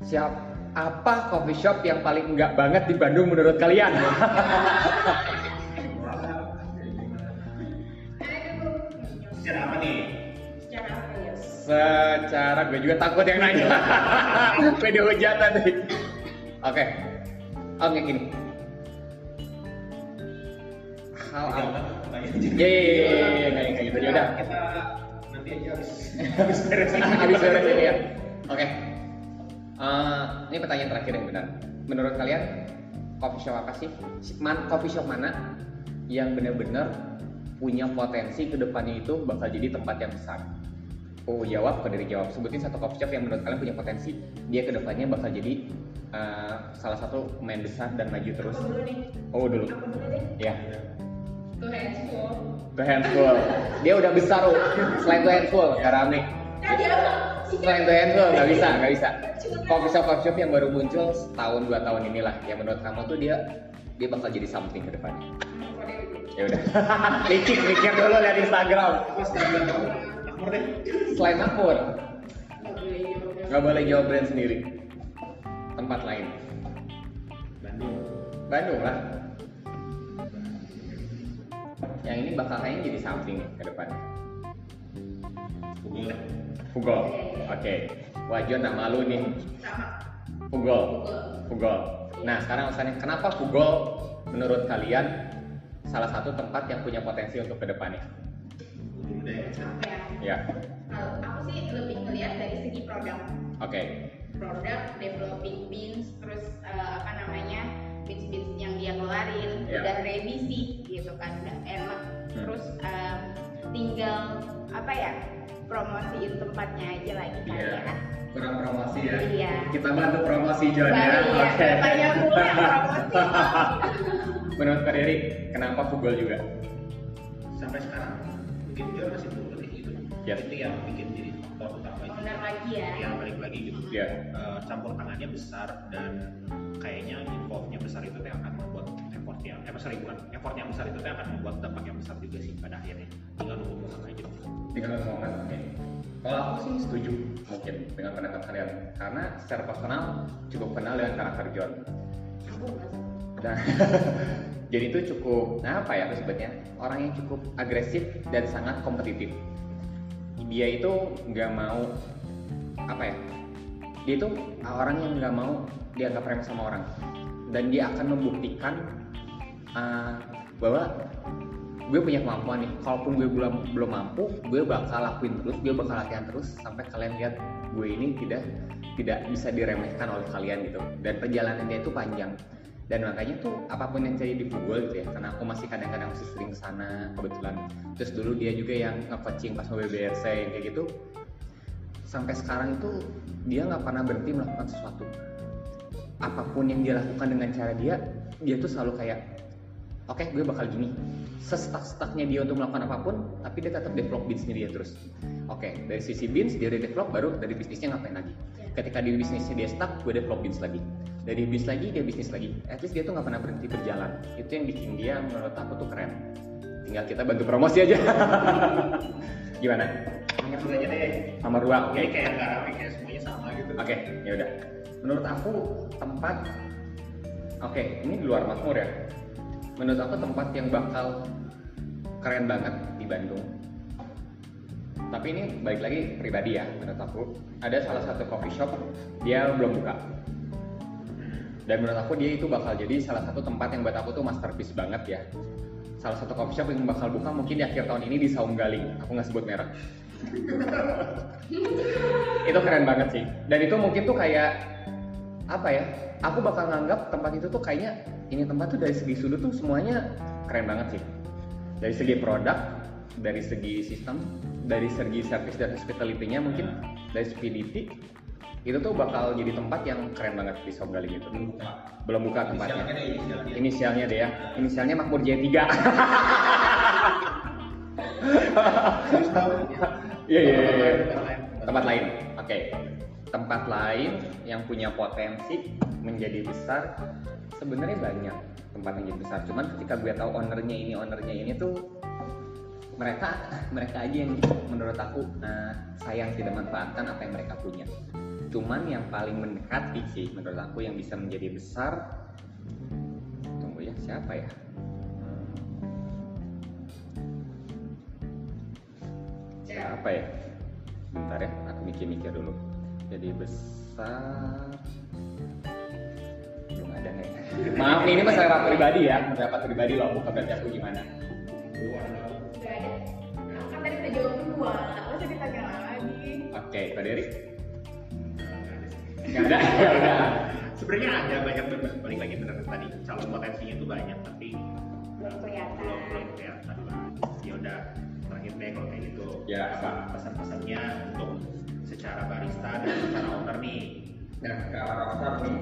Siap. Apa coffee shop yang paling enggak banget di Bandung menurut kalian? Secara apa nih? secara apa ya? Secara gue juga takut yang nanya. Gue dihujatan tadi oke. Oke gini. Hal apa ya ya ya ya ya kayak kayak gitu ya udah Kita nanti aja habis habis beres. Ini. habis beres ini ya. Oke. Eh, ini pertanyaan terakhir yang benar. Menurut kalian coffee shop apa sih? Man, coffee shop mana yang benar-benar punya potensi ke depannya itu bakal jadi tempat yang besar? Oh jawab kok dari jawab. Sebutin satu coffee shop yang menurut kalian punya potensi. Dia ke depannya bakal jadi eh, salah satu pemain besar dan maju terus. Aku dulu nih? Oh dulu. Aku dulu deh ya tuh handful. The Handful. Dia udah besar loh selain The Handful gak rame nah dia apa? Selain The Handful gak bisa gak bisa. Coffee shop coffee shop yang baru muncul setahun dua tahun inilah. Yang menurut kamu tuh dia dia bakal jadi something ke depannya. Ya udah. Mikir mikir dulu lihat Instagram. Selain Makmur. Nggak nggak boleh jawab brand sendiri. Tempat lain. Bandung. Bandung lah yang ini bakal kayaknya jadi something ke depannya Google deh. Fugol oke Wajon nama lu nih. Sama. Fugol Fugol nah sekarang alasannya kenapa Fugol menurut kalian salah satu tempat yang punya potensi untuk ke depannya Dulu deh. apa ya? Ya. Kalau aku sih lebih ngelihat dari segi produk. Oke. Produk developing beans terus eh, apa namanya beans yang dia keluarin Ya. udah ready sih gitu kan udah enak Hmm. terus eh, tinggal apa ya promosiin tempatnya aja lagi kali Iya. ya kurang promosi ya Iya. kita bantu promosi John ya Iya, oke Bapaknya mulu yang promosi menurut Dery kenapa Google juga sampai sekarang mungkin John masih belum ngerti gitu Ya. itu yang bikin jadi Owner lagi ya. Yang balik lagi gitu. Ya Eh, campur tangannya besar dan kayaknya involve-nya besar itu yang akan membuat effort yang eh sorry bukan effort yang besar itu akan membuat dampak yang besar juga sih pada akhirnya. Tinggal nunggu momen aja. Tinggal ngomongan oke. Kalau aku sih setuju mungkin dengan pendapat kalian. Karena secara personal cukup kenal dengan karakter John. Dan jadi itu cukup nah apa ya sebutnya? Orang yang cukup agresif dan sangat kompetitif dia itu nggak mau apa ya dia itu orang yang nggak mau dianggap remeh sama orang. Dan dia akan membuktikan uh, bahwa gue punya kemampuan nih. Kalaupun gue belum belum mampu gue bakal lakuin terus gue bakal latihan terus sampai kalian lihat gue ini tidak tidak bisa diremehkan oleh kalian gitu. Dan perjalanan dia itu panjang dan makanya tuh apa pun yang jadi di Google gitu ya karena aku masih kadang-kadang masih sering ke sana kebetulan. Terus dulu dia juga yang nge-coaching pas mau BBRC kayak gitu. Sampai sekarang itu dia nggak pernah berhenti melakukan sesuatu. Apa pun yang dia lakukan dengan cara dia dia tuh selalu kayak oke gue bakal gini. Sestuck-stucknya dia untuk melakukan apa pun tapi dia tetap develop bisnisnya dia terus. Oke dari sisi bisnis dia udah develop baru dari bisnisnya ngapain lagi ketika di bisnisnya dia stuck gue develop bisnis lagi. Dari bisnis lagi dia bisnis lagi. At least dia tuh nggak pernah berhenti berjalan. Itu yang bikin dia menurut aku tuh keren. Tinggal kita bantu promosi aja. Gimana? Nomor dua aja deh. Nomor dua. Oke jadi kayak nggak rame kayak semuanya sama gitu. Oke, ya udah. Menurut aku tempat Oke, ini di luar Makmur ya. Menurut aku tempat yang bakal keren banget di Bandung. Tapi ini balik lagi pribadi ya menurut aku. Ada salah satu coffee shop dia belum buka. Dan menurut aku dia itu bakal jadi salah satu tempat yang buat aku tuh masterpiece banget ya. Salah satu coffee shop yang bakal buka mungkin di akhir tahun ini di Saung Galing. Aku nggak sebut merek itu keren banget sih dan itu mungkin tuh kayak apa ya aku bakal nganggap tempat itu tuh kayaknya ini tempat tuh dari segi sudut tuh semuanya keren banget sih dari segi produk dari segi sistem dari segi service dan hospitality-nya mungkin dari stupidity itu tuh bakal jadi tempat yang keren banget di Sob Galing itu belum buka tempatnya inisialnya deh ya inisialnya Makmur Jaya 3 Iya iya iya. iya. Tempat lain. Oke. Tempat lain yang punya potensi menjadi besar sebenarnya banyak tempat yang jadi besar. Cuman ketika gue tahu ownernya ini ownernya ini tuh mereka mereka aja yang menurut aku eh, sayang tidak manfaatkan apa yang mereka punya. Cuman yang paling mendekati sih menurut aku yang bisa menjadi besar tunggu ya siapa ya? Siapa ya? Bentar ya, aku mikir-mikir dulu. Jadi besar belum ada nih. Maaf nih, ini masalah pribadi ya, pendapat pribadi loh, bukan berarti aku gimana. Ada. Kan tadi udah jawab dua, masa ditanya lagi? Oke, Kak Dery? Nggak ada, ya udah. sebenarnya ada banyak balik lagi bener tadi calon potensinya itu banyak tapi Belum kelihatan. belum belum kelihatan lah ya udah terakhir deh kalau kayak gitu Ya, apa? pesan-pesannya untuk secara barista dan secara owner nih Nah, ke arah roster nih.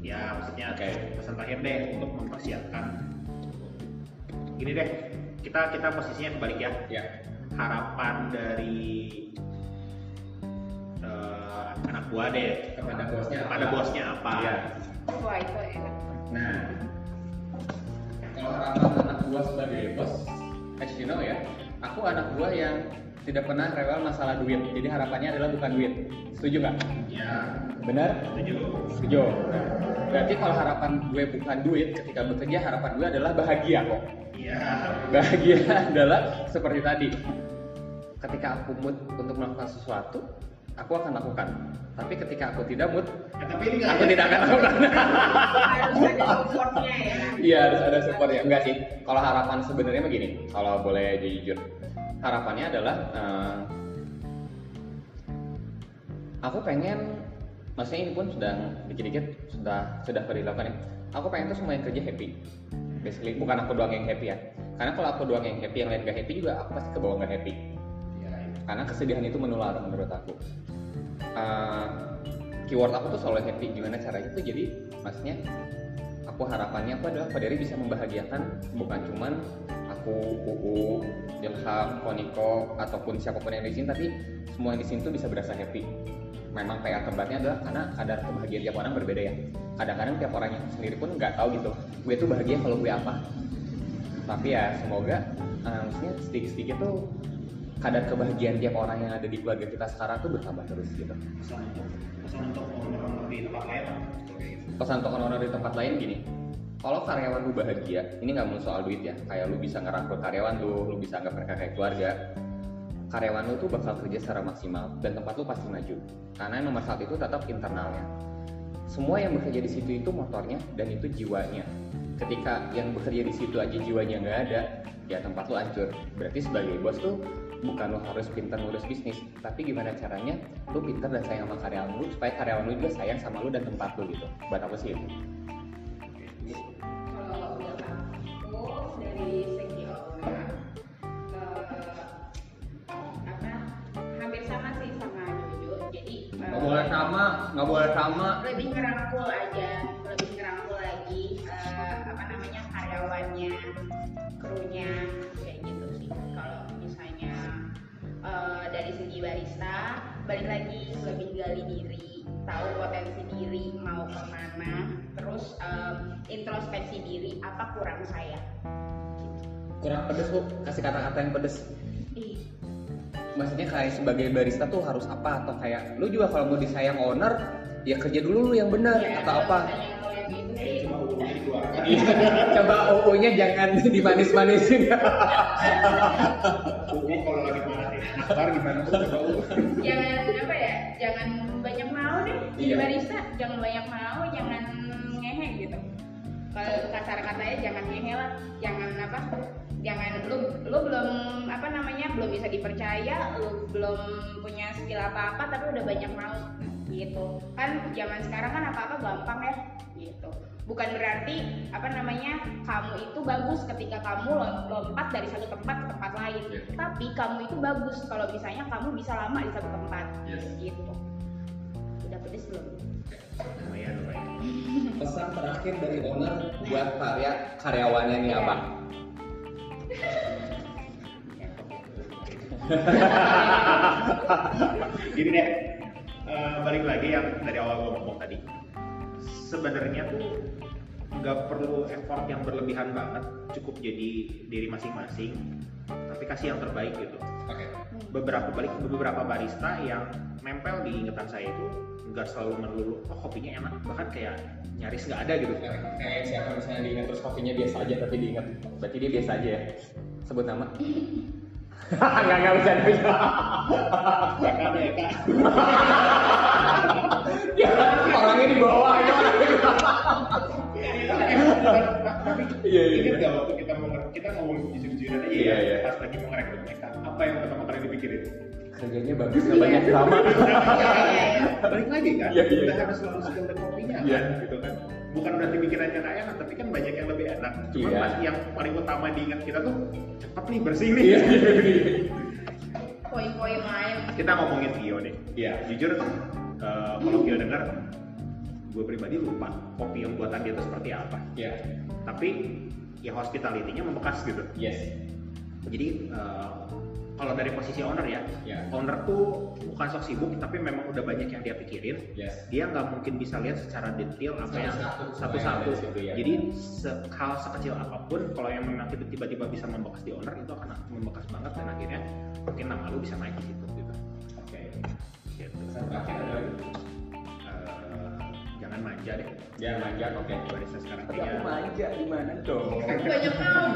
ya maksudnya Oke. pesan terakhir deh untuk mempersiapkan gini deh kita kita posisinya kebalik ya Ya, harapan dari eh, anak buah deh kepada bosnya apa? kepada bosnya apa Iya. Wah itu enak. Nah, kalau harapan anak gua sebagai bos, as you know ya, aku anak gua yang tidak pernah rewel masalah duit. Jadi harapannya adalah bukan duit. Setuju nggak? ya Benar? setuju Setuju. Nah, berarti kalau harapan gue bukan duit, ketika bekerja harapan gue adalah bahagia kok. Iya Bahagia adalah seperti tadi. Ketika aku mood untuk melakukan sesuatu, aku akan lakukan. Tapi ketika aku tidak mood, Ya, tapi ini nggak aku tidak akan lakukan. Ya. Iya harus ada support ya. Enggak sih. Kalau harapan sebenarnya begini, kalau boleh jujur, harapannya adalah eh, aku pengen, maksudnya ini pun sedang dikit-dikit sudah sudah dilakukan ya. Aku pengen tuh semua yang kerja happy. Basically bukan aku doang yang happy ya. karena kalau aku doang yang happy yang lain gak happy juga aku pasti ke bawah gak happy Iya, iya. karena kesedihan itu menular menurut aku Eh, keyword aku tuh selalu happy gimana caranya tuh jadi maksudnya aku harapannya aku adalah Pak Dery bisa membahagiakan bukan cuman aku UU Ilham Koniko ataupun siapa pun yang di sini tapi semua yang di sini tuh bisa berasa happy memang PR terberatnya adalah karena kadar kebahagiaan tiap orang berbeda ya. Kadang-kadang tiap orangnya sendiri pun nggak tahu gitu gue tuh bahagia kalau gue apa. Tapi ya semoga eh, maksudnya sedikit-sedikit tuh kadar kebahagiaan tiap orang yang ada di keluarga kita sekarang tuh bertambah terus gitu. Pesan untuk pesan untuk owner di tempat lain? Pesan untuk owner di tempat lain gini kalau karyawan lu bahagia ini nggak melulu soal duit ya. Kayak lu bisa ngerangkul karyawan lu lu bisa anggap mereka kayak keluarga karyawan lu tuh bakal kerja secara maksimal dan tempat lu pasti maju. Karena yang nomor satu itu tetap internalnya. Semua yang bekerja di situ itu motornya dan itu jiwanya. Ketika yang bekerja di situ aja jiwanya nggak ada ya tempat lu hancur. Berarti sebagai bos tuh bukan lu harus pintar ngurus bisnis tapi gimana caranya lu pintar dan sayang sama karyawan lu supaya karyawan lu juga sayang sama lu dan tempat lu gitu. Buat aku sih itu kalau aku dari boleh sama nggak boleh sama. Lebih ngerangkul aja lebih ngerangkul lagi eh, apa namanya karyawannya krunya kayak gitu sih. Kalau misalnya eh, dari segi barista balik lagi lebih gali diri tahu potensi diri mau ke mana. Terus eh, introspeksi diri apa kurang saya? Kurang pedes bu. Kasih kata-kata yang pedes maksudnya kayak sebagai barista tuh harus apa atau kayak lu juga kalau mau disayang owner ya kerja dulu lu yang benar ya, atau apa gitu sih Cuma hubungannya dikeluarkan. Iya, coba UU-nya jangan dimanis-manisin UU kalau lagi marah ya. Ntar gimana tuh coba UU. jangan apa ya jangan banyak mau deh jadi Iya. barista jangan banyak mau jangan ngehe gitu kalau kasar katanya jangan ngehe lah jangan apa jangan lu lu belum apa namanya belum bisa dipercaya lu belum punya skill apa apa tapi udah banyak mau gitu. Kan zaman sekarang kan apa apa gampang ya gitu. Bukan berarti apa namanya kamu itu bagus ketika kamu lom- lompat dari satu tempat ke tempat lain. Iya. tapi kamu itu bagus kalau misalnya kamu bisa lama di satu tempat Yes. gitu. Udah pedes belum? Lumayan lumayan. pesan terakhir dari owner buat karya karyawannya nih apa Gini deh, eh, balik lagi yang dari awal gue ngomong tadi. Sebenarnya tuh nggak perlu effort yang berlebihan banget, cukup jadi diri masing-masing, tapi kasih yang terbaik gitu. oke Beberapa balik beberapa barista yang nempel di ingatan saya itu nggak selalu melulu, oh kopinya enak, bahkan kayak nyaris nggak ada gitu. kayak siapa misalnya diingat terus kopinya biasa aja tapi diingat berarti dia biasa aja ya? Sebut nama. Nggak nggak bisa nggak bisa. Ya orangnya di bawah bawah Tapi Iya, iya. ingat nggak waktu kita mau kita ngomong jujur-jujuran aja Iya, ya, iya. pas lagi kerjanya bagus nggak banyak drama balik lagi kan? Iya, iya. udah harus selalu skill dan kopinya. Iya. kan gitu kan. Bukan berarti pikirannya nggak enak tapi kan banyak yang lebih enak. Cuma Iya. pas yang paling utama diingat kita tuh cepet nih bersih nih. Iya. poin-poin lain. Kita ngomongin Vio deh Iya. jujur eh, kalau Vio dengar gue pribadi lupa kopi yang buatan dia itu seperti apa. Ya tapi ya hospitality-nya membekas gitu. Yes. Jadi eh, kalau dari posisi owner ya ya. owner tuh bukan sok sibuk tapi memang udah banyak yang dia pikirin. Yes. Dia nggak mungkin bisa lihat secara detail apa yang Satu-satu, situ, ya. jadi se- hal sekecil apa pun kalau yang memang tiba- tiba-tiba bisa membekas di owner itu akan membekas banget dan akhirnya mungkin nama lu bisa naik di situ gitu. Oke. Gitu. Ada lagi? Eh, jangan manja deh. Ya manja oke. Barista sekarang tapi aku manja gimana dong? Banyak mau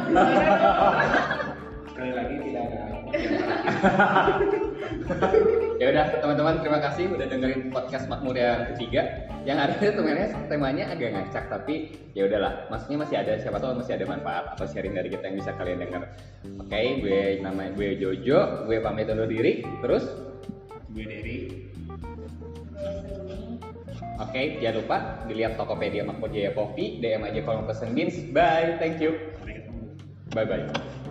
sekali lagi tidak ada ya udah teman-teman terima kasih udah dengerin podcast makmur yang ketiga. Yang ada itu temennya temanya agak ngacak tapi ya udahlah. Maksudnya masih ada siapa tahu masih ada manfaat atau sharing dari kita yang bisa kalian dengar oke gue nama gue Jojo gue pamit undur diri. Terus? Gue dari oke jangan lupa dilihat Tokopedia Makmur Jaya Coffee DM aja kalau mau pesen beans. Bye thank you. Bye bye.